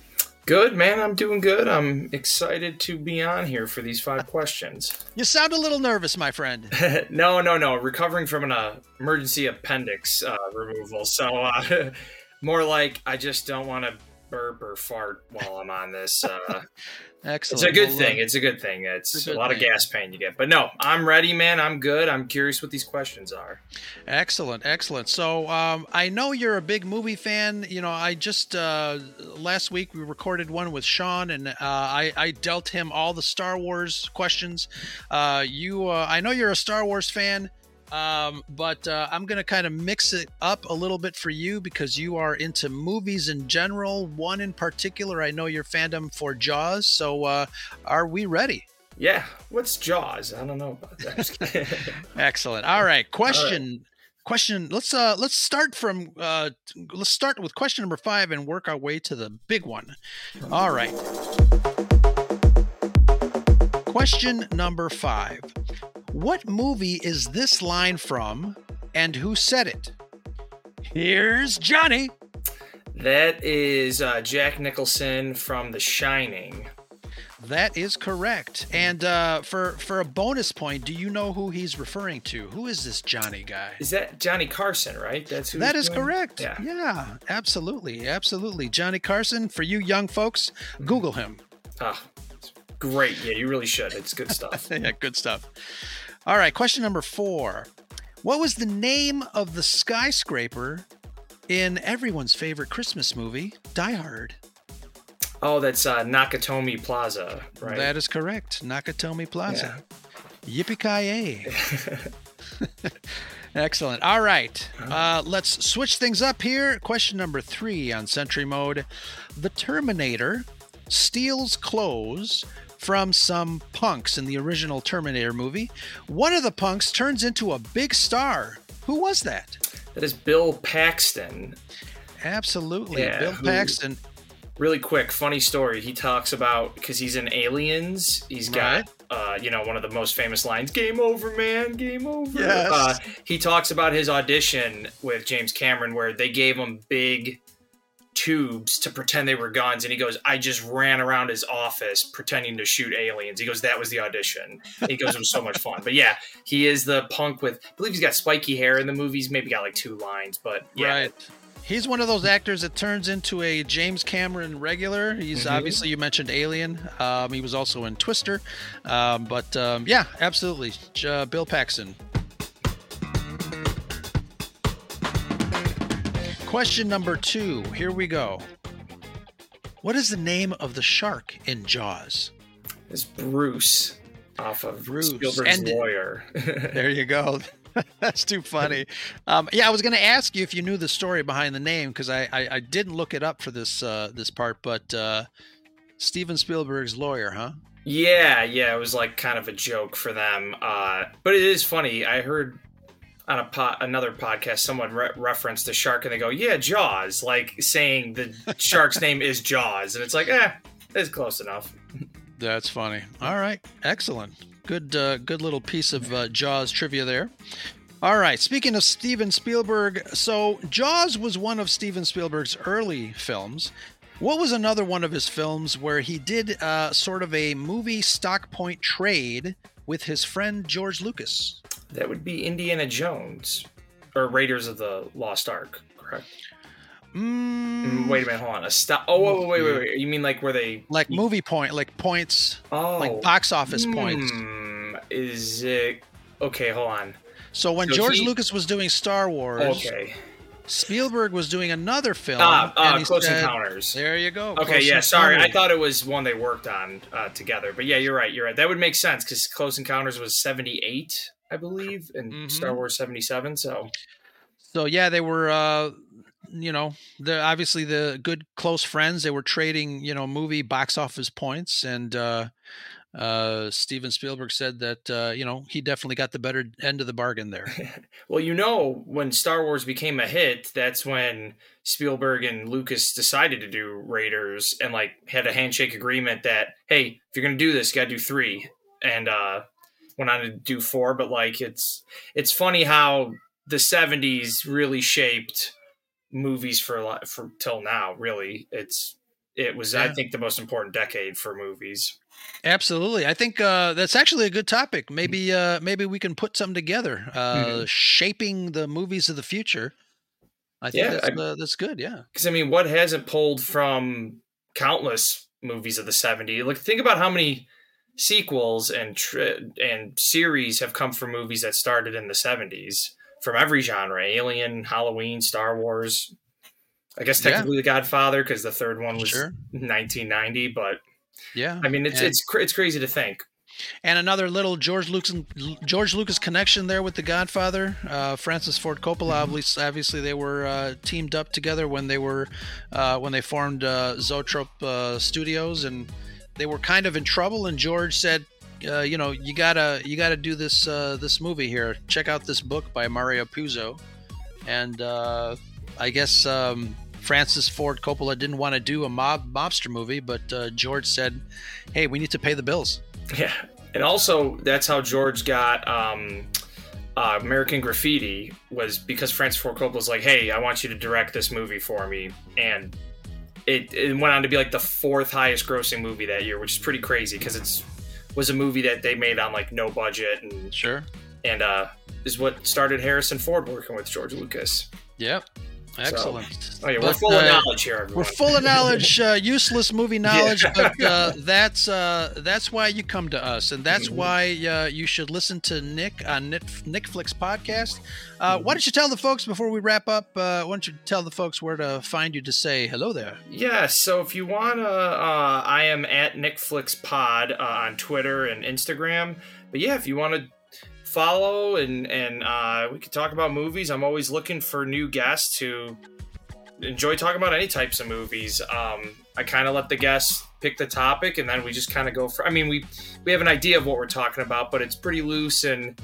Good, man. I'm doing good. I'm excited to be on here for these five questions. You sound a little nervous, my friend. no, no, no. Recovering from an uh, emergency appendix uh, removal. So, uh, more like I just don't want to burp or fart while I'm on this. Uh, Excellent. It's a good Well, thing. uh, It's a good thing. It's, it's a a, lot of gas pain you get. But no, I'm ready, man. I'm good. I'm curious what these questions are. Excellent, excellent. So um, I know you're a big movie fan. You know, I just uh, last week we recorded one with Sean, and uh, I, I dealt him all the Star Wars questions. Uh, you, uh, I know you're a Star Wars fan. Um, but uh, I'm going to kind of mix it up a little bit for you because you are into movies in general. One in particular, I know your fandom for Jaws. So, uh, are we ready? Yeah. What's Jaws? I don't know about that. Excellent. All right. Question. Question. Let's uh let's start from uh let's start with question number five and work our way to the big one. All right. Question number five. What movie is this line from and who said it? Here's Johnny. that is uh, Jack Nicholson from The Shining. That is correct. And uh, for for a bonus point, do you know who he's referring to? Who is this Johnny guy? Is that Johnny Carson, right? That's who That is doing? correct. Yeah. yeah, absolutely, absolutely. Johnny Carson. For you young folks, Google him. Ah, great. Yeah, you really should. It's good stuff. yeah, good stuff. All right, question number four. What was the name of the skyscraper in everyone's favorite Christmas movie, Die Hard? Oh, that's uh, Nakatomi Plaza, right? That is correct. Nakatomi Plaza. Yippee ki Excellent. All right. Uh, let's switch things up here. Question number three on Sentry Mode. The Terminator steals clothes from some punks in the original Terminator movie. One of the punks turns into a big star. Who was that? That is Bill Paxton. Absolutely. Yeah, Bill Paxton. Really quick, funny story. He talks about because he's in Aliens. He's got, uh, you know, one of the most famous lines: "Game over, man, game over." Yes. Uh, he talks about his audition with James Cameron, where they gave him big tubes to pretend they were guns, and he goes, "I just ran around his office pretending to shoot aliens." He goes, "That was the audition." He goes, "It was so much fun." But yeah, he is the punk with. I believe he's got spiky hair in the movies. Maybe got like two lines, but yeah, Right. He's one of those actors that turns into a James Cameron regular. He's Mhm. obviously you mentioned Alien. Um, he was also in Twister. Um, but um, yeah, absolutely, uh, Bill Paxton. Question number two. Here we go. What is the name of the shark in Jaws? It's Bruce off of Bruce. Spielberg's And- lawyer. There you go. That's too funny. Um, yeah, I was going to ask you if you knew the story behind the name because I, I I didn't look it up for this uh, this part, but uh, Steven Spielberg's lawyer, huh? Yeah, yeah, it was like kind of a joke for them. Uh, but it is funny. I heard on a po- another podcast someone re- referenced the shark, and they go, "Yeah, Jaws," like saying the shark's name is Jaws, and it's like, eh, it's close enough. That's funny. All right, excellent. Good uh, good little piece of uh, Jaws trivia there. All right, speaking of Steven Spielberg, so Jaws was one of Steven Spielberg's early films. What was another one of his films where he did uh, sort of a movie stock point trade with his friend George Lucas? That would be Indiana Jones or Raiders of the Lost Ark, correct? Mm, Mm, Wait a minute, hold on. A stop. Oh, wait, wait, wait, wait. You mean like where they like movie point, like points, oh, like box office points. hmm, Is it okay? Hold on. So when So George he- Lucas was doing Star Wars, Okay. Spielberg was doing another film. Ah, uh, Close said- Encounters. There you go. Okay, Close yeah, sorry. I thought it was one they worked on uh, together. But yeah, you're right. You're right. That would make sense because Close Encounters was 78, I believe, and Mm-hmm. Star Wars 77. So So yeah, they were, uh, you know, they're obviously the good close friends. They were trading, you know, movie box office points, and uh, uh, Steven Spielberg said that uh, you know he definitely got the better end of the bargain there. Well, you know, when Star Wars became a hit, that's when Spielberg and Lucas decided to do Raiders and like had a handshake agreement that, hey, if you're gonna do this, you gotta do three. And uh went on to do four, but like it's it's funny how the seventies really shaped movies for a lot for till now, really. It's it was, I think, the most important decade for movies. Absolutely. I think uh, that's actually a good topic. Maybe uh, maybe we can put something together. Uh, Mhm. Shaping the movies of the future. I think Yeah, that's, I- uh, that's good. Yeah. Because I mean, what hasn't pulled from countless movies of the '70s? Like, think about how many sequels and tr- and series have come from movies that started in the '70s from every genre: Alien, Halloween, Star Wars. I guess Yeah. technically The Godfather, because the third one was Sure. 1990. But Yeah. I mean, it's And- it's it's crazy to think. And another little George Lucas George Lucas connection there with The Godfather. Uh, Francis Ford Coppola, Mm-hmm. obviously, obviously they were uh, teamed up together when they were uh, when they formed uh, Zoetrope uh, Studios, and they were kind of in trouble. And George said, uh, "You know, you gotta you gotta do this uh, this movie here. Check out this book by Mario Puzo." And uh, I guess um, Francis Ford Coppola didn't want to do a mob mobster movie, but uh, George said, "Hey, we need to pay the bills." Yeah, and also that's how George got um, uh, American Graffiti was because Francis Ford Coppola was like, "Hey, I want you to direct this movie for me," and it, it went on to be like the fourth highest grossing movie that year, which is pretty crazy because it's was a movie that they made on like no budget and sure and uh, is what started Harrison Ford working with George Lucas. Yep. Excellent. So- oh yeah, we're But, full of uh, knowledge here. Everyone. We're full of knowledge, uh, useless movie knowledge, Yeah. but uh, that's uh, that's why you come to us, and that's Mhm. why uh, you should listen to Nick on Nick NickFlix podcast. Uh, why don't you tell the folks before we wrap up? Uh, why don't you tell the folks where to find you to say hello there? Yeah, so if you wanna, uh, I am at NickFlixPod uh, on Twitter and Instagram. But yeah, if you want to follow and and uh, we could talk about movies, I'm always looking for new guests who enjoy talking about any types of movies. Um, I kind of let the guests pick the topic, and then we just kind of go for. I mean, we we have an idea of what we're talking about, but it's pretty loose and.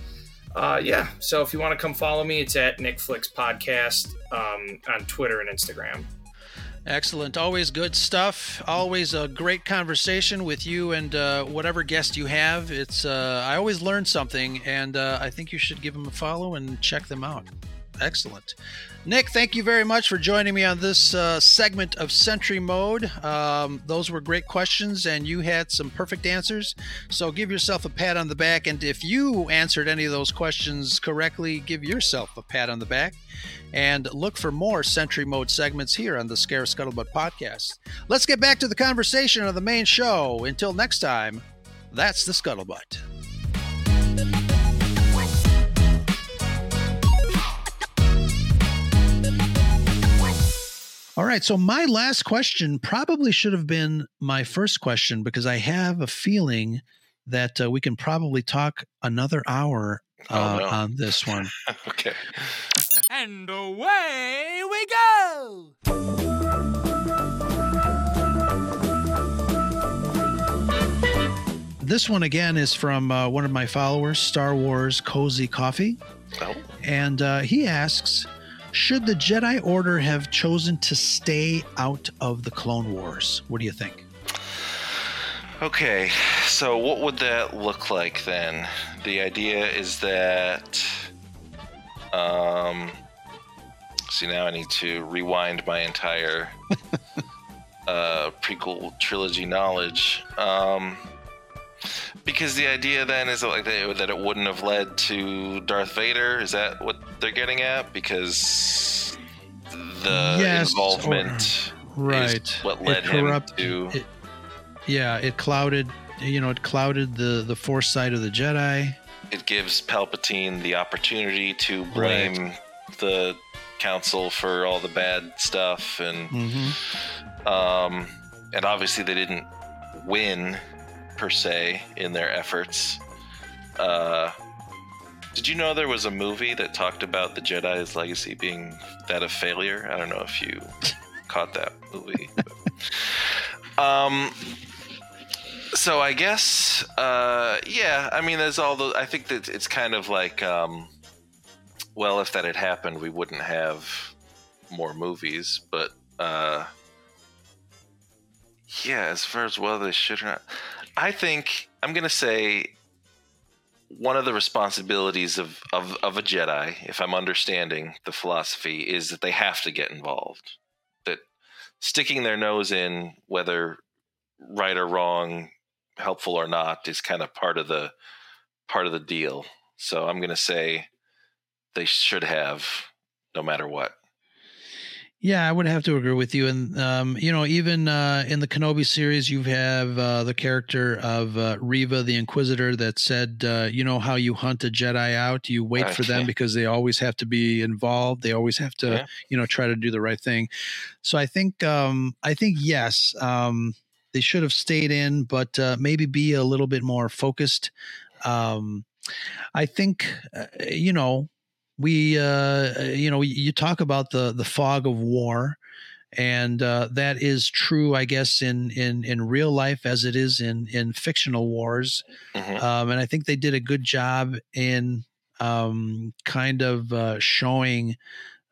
Uh, yeah, so if you want to come follow me, it's at NickFlix Podcast um, on Twitter and Instagram. Excellent. Always good stuff. Always a great conversation with you and uh, whatever guest you have. It's uh, I always learn something, and uh, I think you should give them a follow and check them out. Excellent. Nick, thank you very much for joining me on this uh, segment of Sentry Mode. Um, those were great questions, and you had some perfect answers. So give yourself a pat on the back. And if you answered any of those questions correctly, give yourself a pat on the back. And look for more Sentry Mode segments here on the Scarif Scuttlebutt podcast. Let's get back to the conversation of the main show. Until next time, that's the Scuttlebutt. All right. So my last question probably should have been my first question because I have a feeling that uh, we can probably talk another hour uh, Oh, no. on this one. okay. And away we go! This one again is from uh, one of my followers, Star Wars Cozy Coffee. Oh. And uh, he asks Should the Jedi Order have chosen to stay out of the Clone Wars? What do you think? Okay, so what would that look like then? The idea is that. Um, see, now I need to rewind my entire uh, prequel trilogy knowledge. Um, because the idea then is that, like that, that it wouldn't have led to Darth Vader. Is that what they're getting at? Because the Yes, involvement Right. is what led him to. it- yeah, it clouded, you know, it clouded the, the Force side of the Jedi. it gives Palpatine the opportunity to blame the council for all the bad stuff and Mm-hmm. um and obviously they didn't win per se in their efforts. Uh did you know there was a movie that talked about the Jedi's legacy being that of failure? I don't know if you caught that movie. um so I guess, uh, yeah. I mean, there's all those. I think that it's kind of like, um, well, if that had happened, we wouldn't have more movies. But uh, yeah, as far as whether they should or not, I think I'm gonna say one of the responsibilities of, of, of a Jedi, if I'm understanding the philosophy, is that they have to get involved. That sticking their nose in, whether right or wrong, helpful or not, is kind of part of the part of the deal. So I'm going to say they should have, no matter what. Yeah, I would have to agree with you. And um, you know, even uh, in the Kenobi series, you have uh, the character of uh, Reva, the Inquisitor, that said, uh, "You know how you hunt a Jedi out? You wait for them because they always have to be involved. They always have to, Yeah. you know, try to do the right thing." So I think, um, I think yes, um, they should have stayed in, but uh, maybe be a little bit more focused. Um, I think, uh, you know, we uh you know you talk about the the fog of war and uh, that is true i guess in in in real life as it is in in fictional wars. Um, and i think they did a good job in um kind of uh showing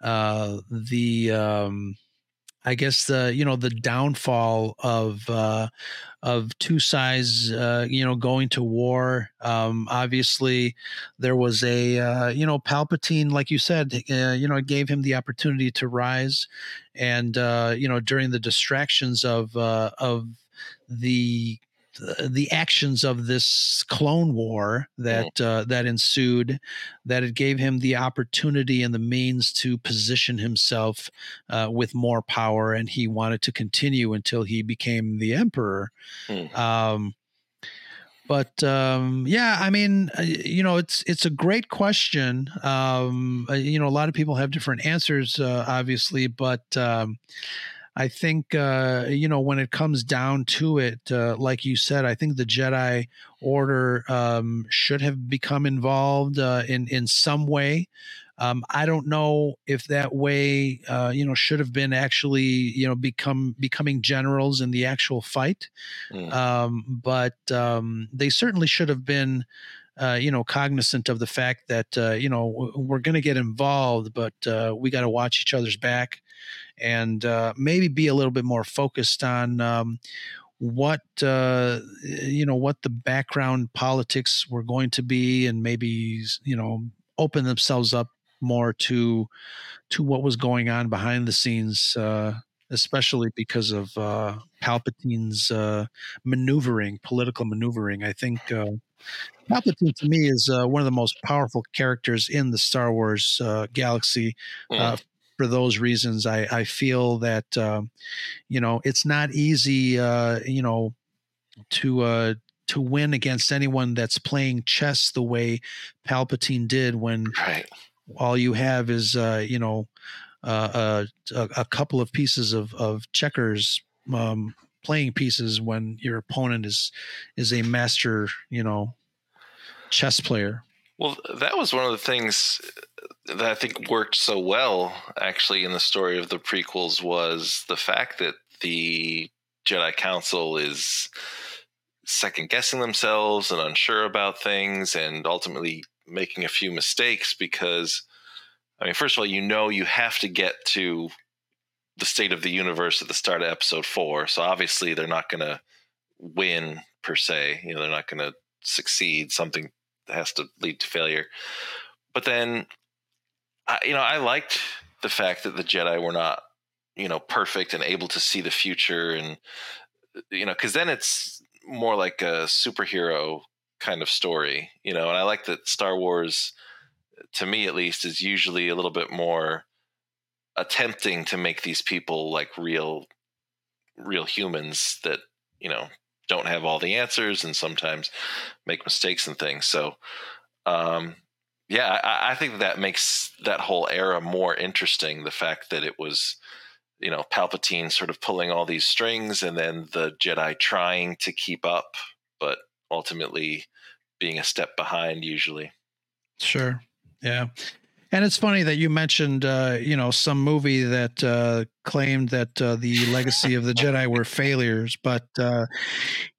uh the um I guess the you know the downfall of uh, of two sides uh, you know going to war. Um, obviously, there was a uh, you know Palpatine, like you said, uh, you know it gave him the opportunity to rise, and uh, you know during the distractions of uh, of the the actions of this clone war that uh, that ensued that it gave him the opportunity and the means to position himself uh, with more power and he wanted to continue until he became the emperor. Um, but um, yeah, I mean, uh, you know, it's it's a great question. Um, uh, you know, a lot of people have different answers, uh, obviously, but um, I think uh, you know when it comes down to it, uh, like you said, I think the Jedi Order um, should have become involved uh, in in some way. Um, I don't know if that way, uh, you know, should have been actually, you know, become becoming generals in the actual fight. Um, but um, they certainly should have been, uh, you know, cognizant of the fact that, uh, you know, we're going to get involved, but uh, we got to watch each other's back and uh, maybe be a little bit more focused on um, what uh, you know what the background politics were going to be, and maybe you know open themselves up more to to what was going on behind the scenes, uh, especially because of uh, Palpatine's uh, maneuvering, political maneuvering. I think. Uh, Palpatine to me is uh, one of the most powerful characters in the Star Wars uh, galaxy. Uh, for those reasons, I, I feel that um, you know it's not easy, uh, you know, to uh, to win against anyone that's playing chess the way Palpatine did when all you have is uh, you know uh, a, a couple of pieces of of checkers um, playing pieces when your opponent is is a master you know chess player. Well, that was one of the things that I think worked so well, actually, in the story of the prequels was the fact that the Jedi Council is second guessing themselves and unsure about things and ultimately making a few mistakes because, I mean, first of all, you know you have to get to the state of the universe at the start of episode four. So obviously they're not going to win per se. You know, they're not going to succeed. Something has to lead to failure. But then, I, you know, I liked the fact that the Jedi were not, you know, perfect and able to see the future, and you know, because then it's more like a superhero kind of story, you know. And I like that Star Wars, to me at least, is usually a little bit more attempting to make these people like real, real humans that you know don't have all the answers and sometimes make mistakes and things. So, um, yeah, I, I think that makes that whole era more interesting. The fact that it was, you know, Palpatine sort of pulling all these strings and then the Jedi trying to keep up, but ultimately being a step behind usually. Sure. Yeah. And it's funny that you mentioned, uh, you know, some movie that uh, claimed that uh, the legacy of the Jedi were failures, but uh,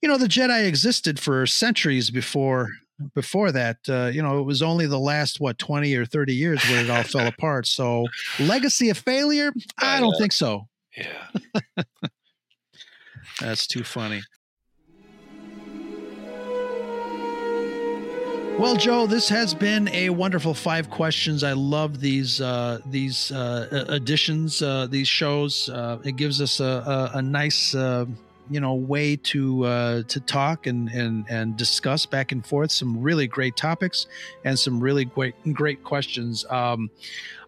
you know, the Jedi existed for centuries before before that. Uh, you know, it was only the last what twenty or thirty years where it all fell apart. So, legacy of failure? I don't think so. Yeah. That's too funny. Well, Joe, this has been a wonderful five questions. I love these uh, these uh, additions, uh, these shows. Uh, it gives us a, a, a nice, uh, you know, way to uh, to talk and, and and discuss back and forth some really great topics and some really great great questions. Um,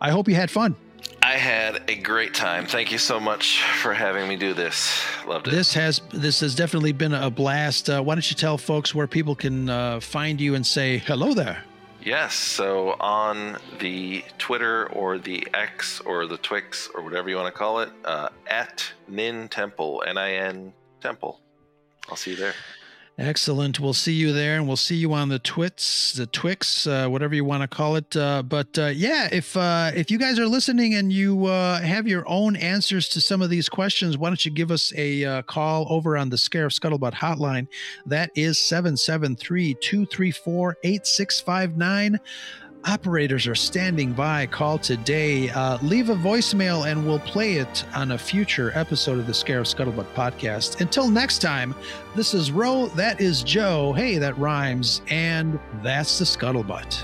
I hope you had fun. I had a great time. Thank you so much for having me do this. Loved it. This has this has definitely been a blast. Uh, why don't you tell folks where people can uh, find you and say hello there? Yes. So on the Twitter or the X or the Twix or whatever you want to call it, uh, at Nin Temple, N I N Temple. I'll see you there. Excellent. We'll see you there, and we'll see you on the Twits, the Twix, uh, whatever you want to call it. Uh, but uh, yeah, if uh, if you guys are listening and you uh, have your own answers to some of these questions, why don't you give us a uh, call over on the Scarif Scuttlebutt hotline? That is 773 234 8659. Operators are standing by. Call today. Uh, leave a voicemail and we'll play it on a future episode of the Scarif Scuttlebutt podcast. Until next time, this is Ro. That is Joe. Hey, that rhymes. And that's the Scuttlebutt.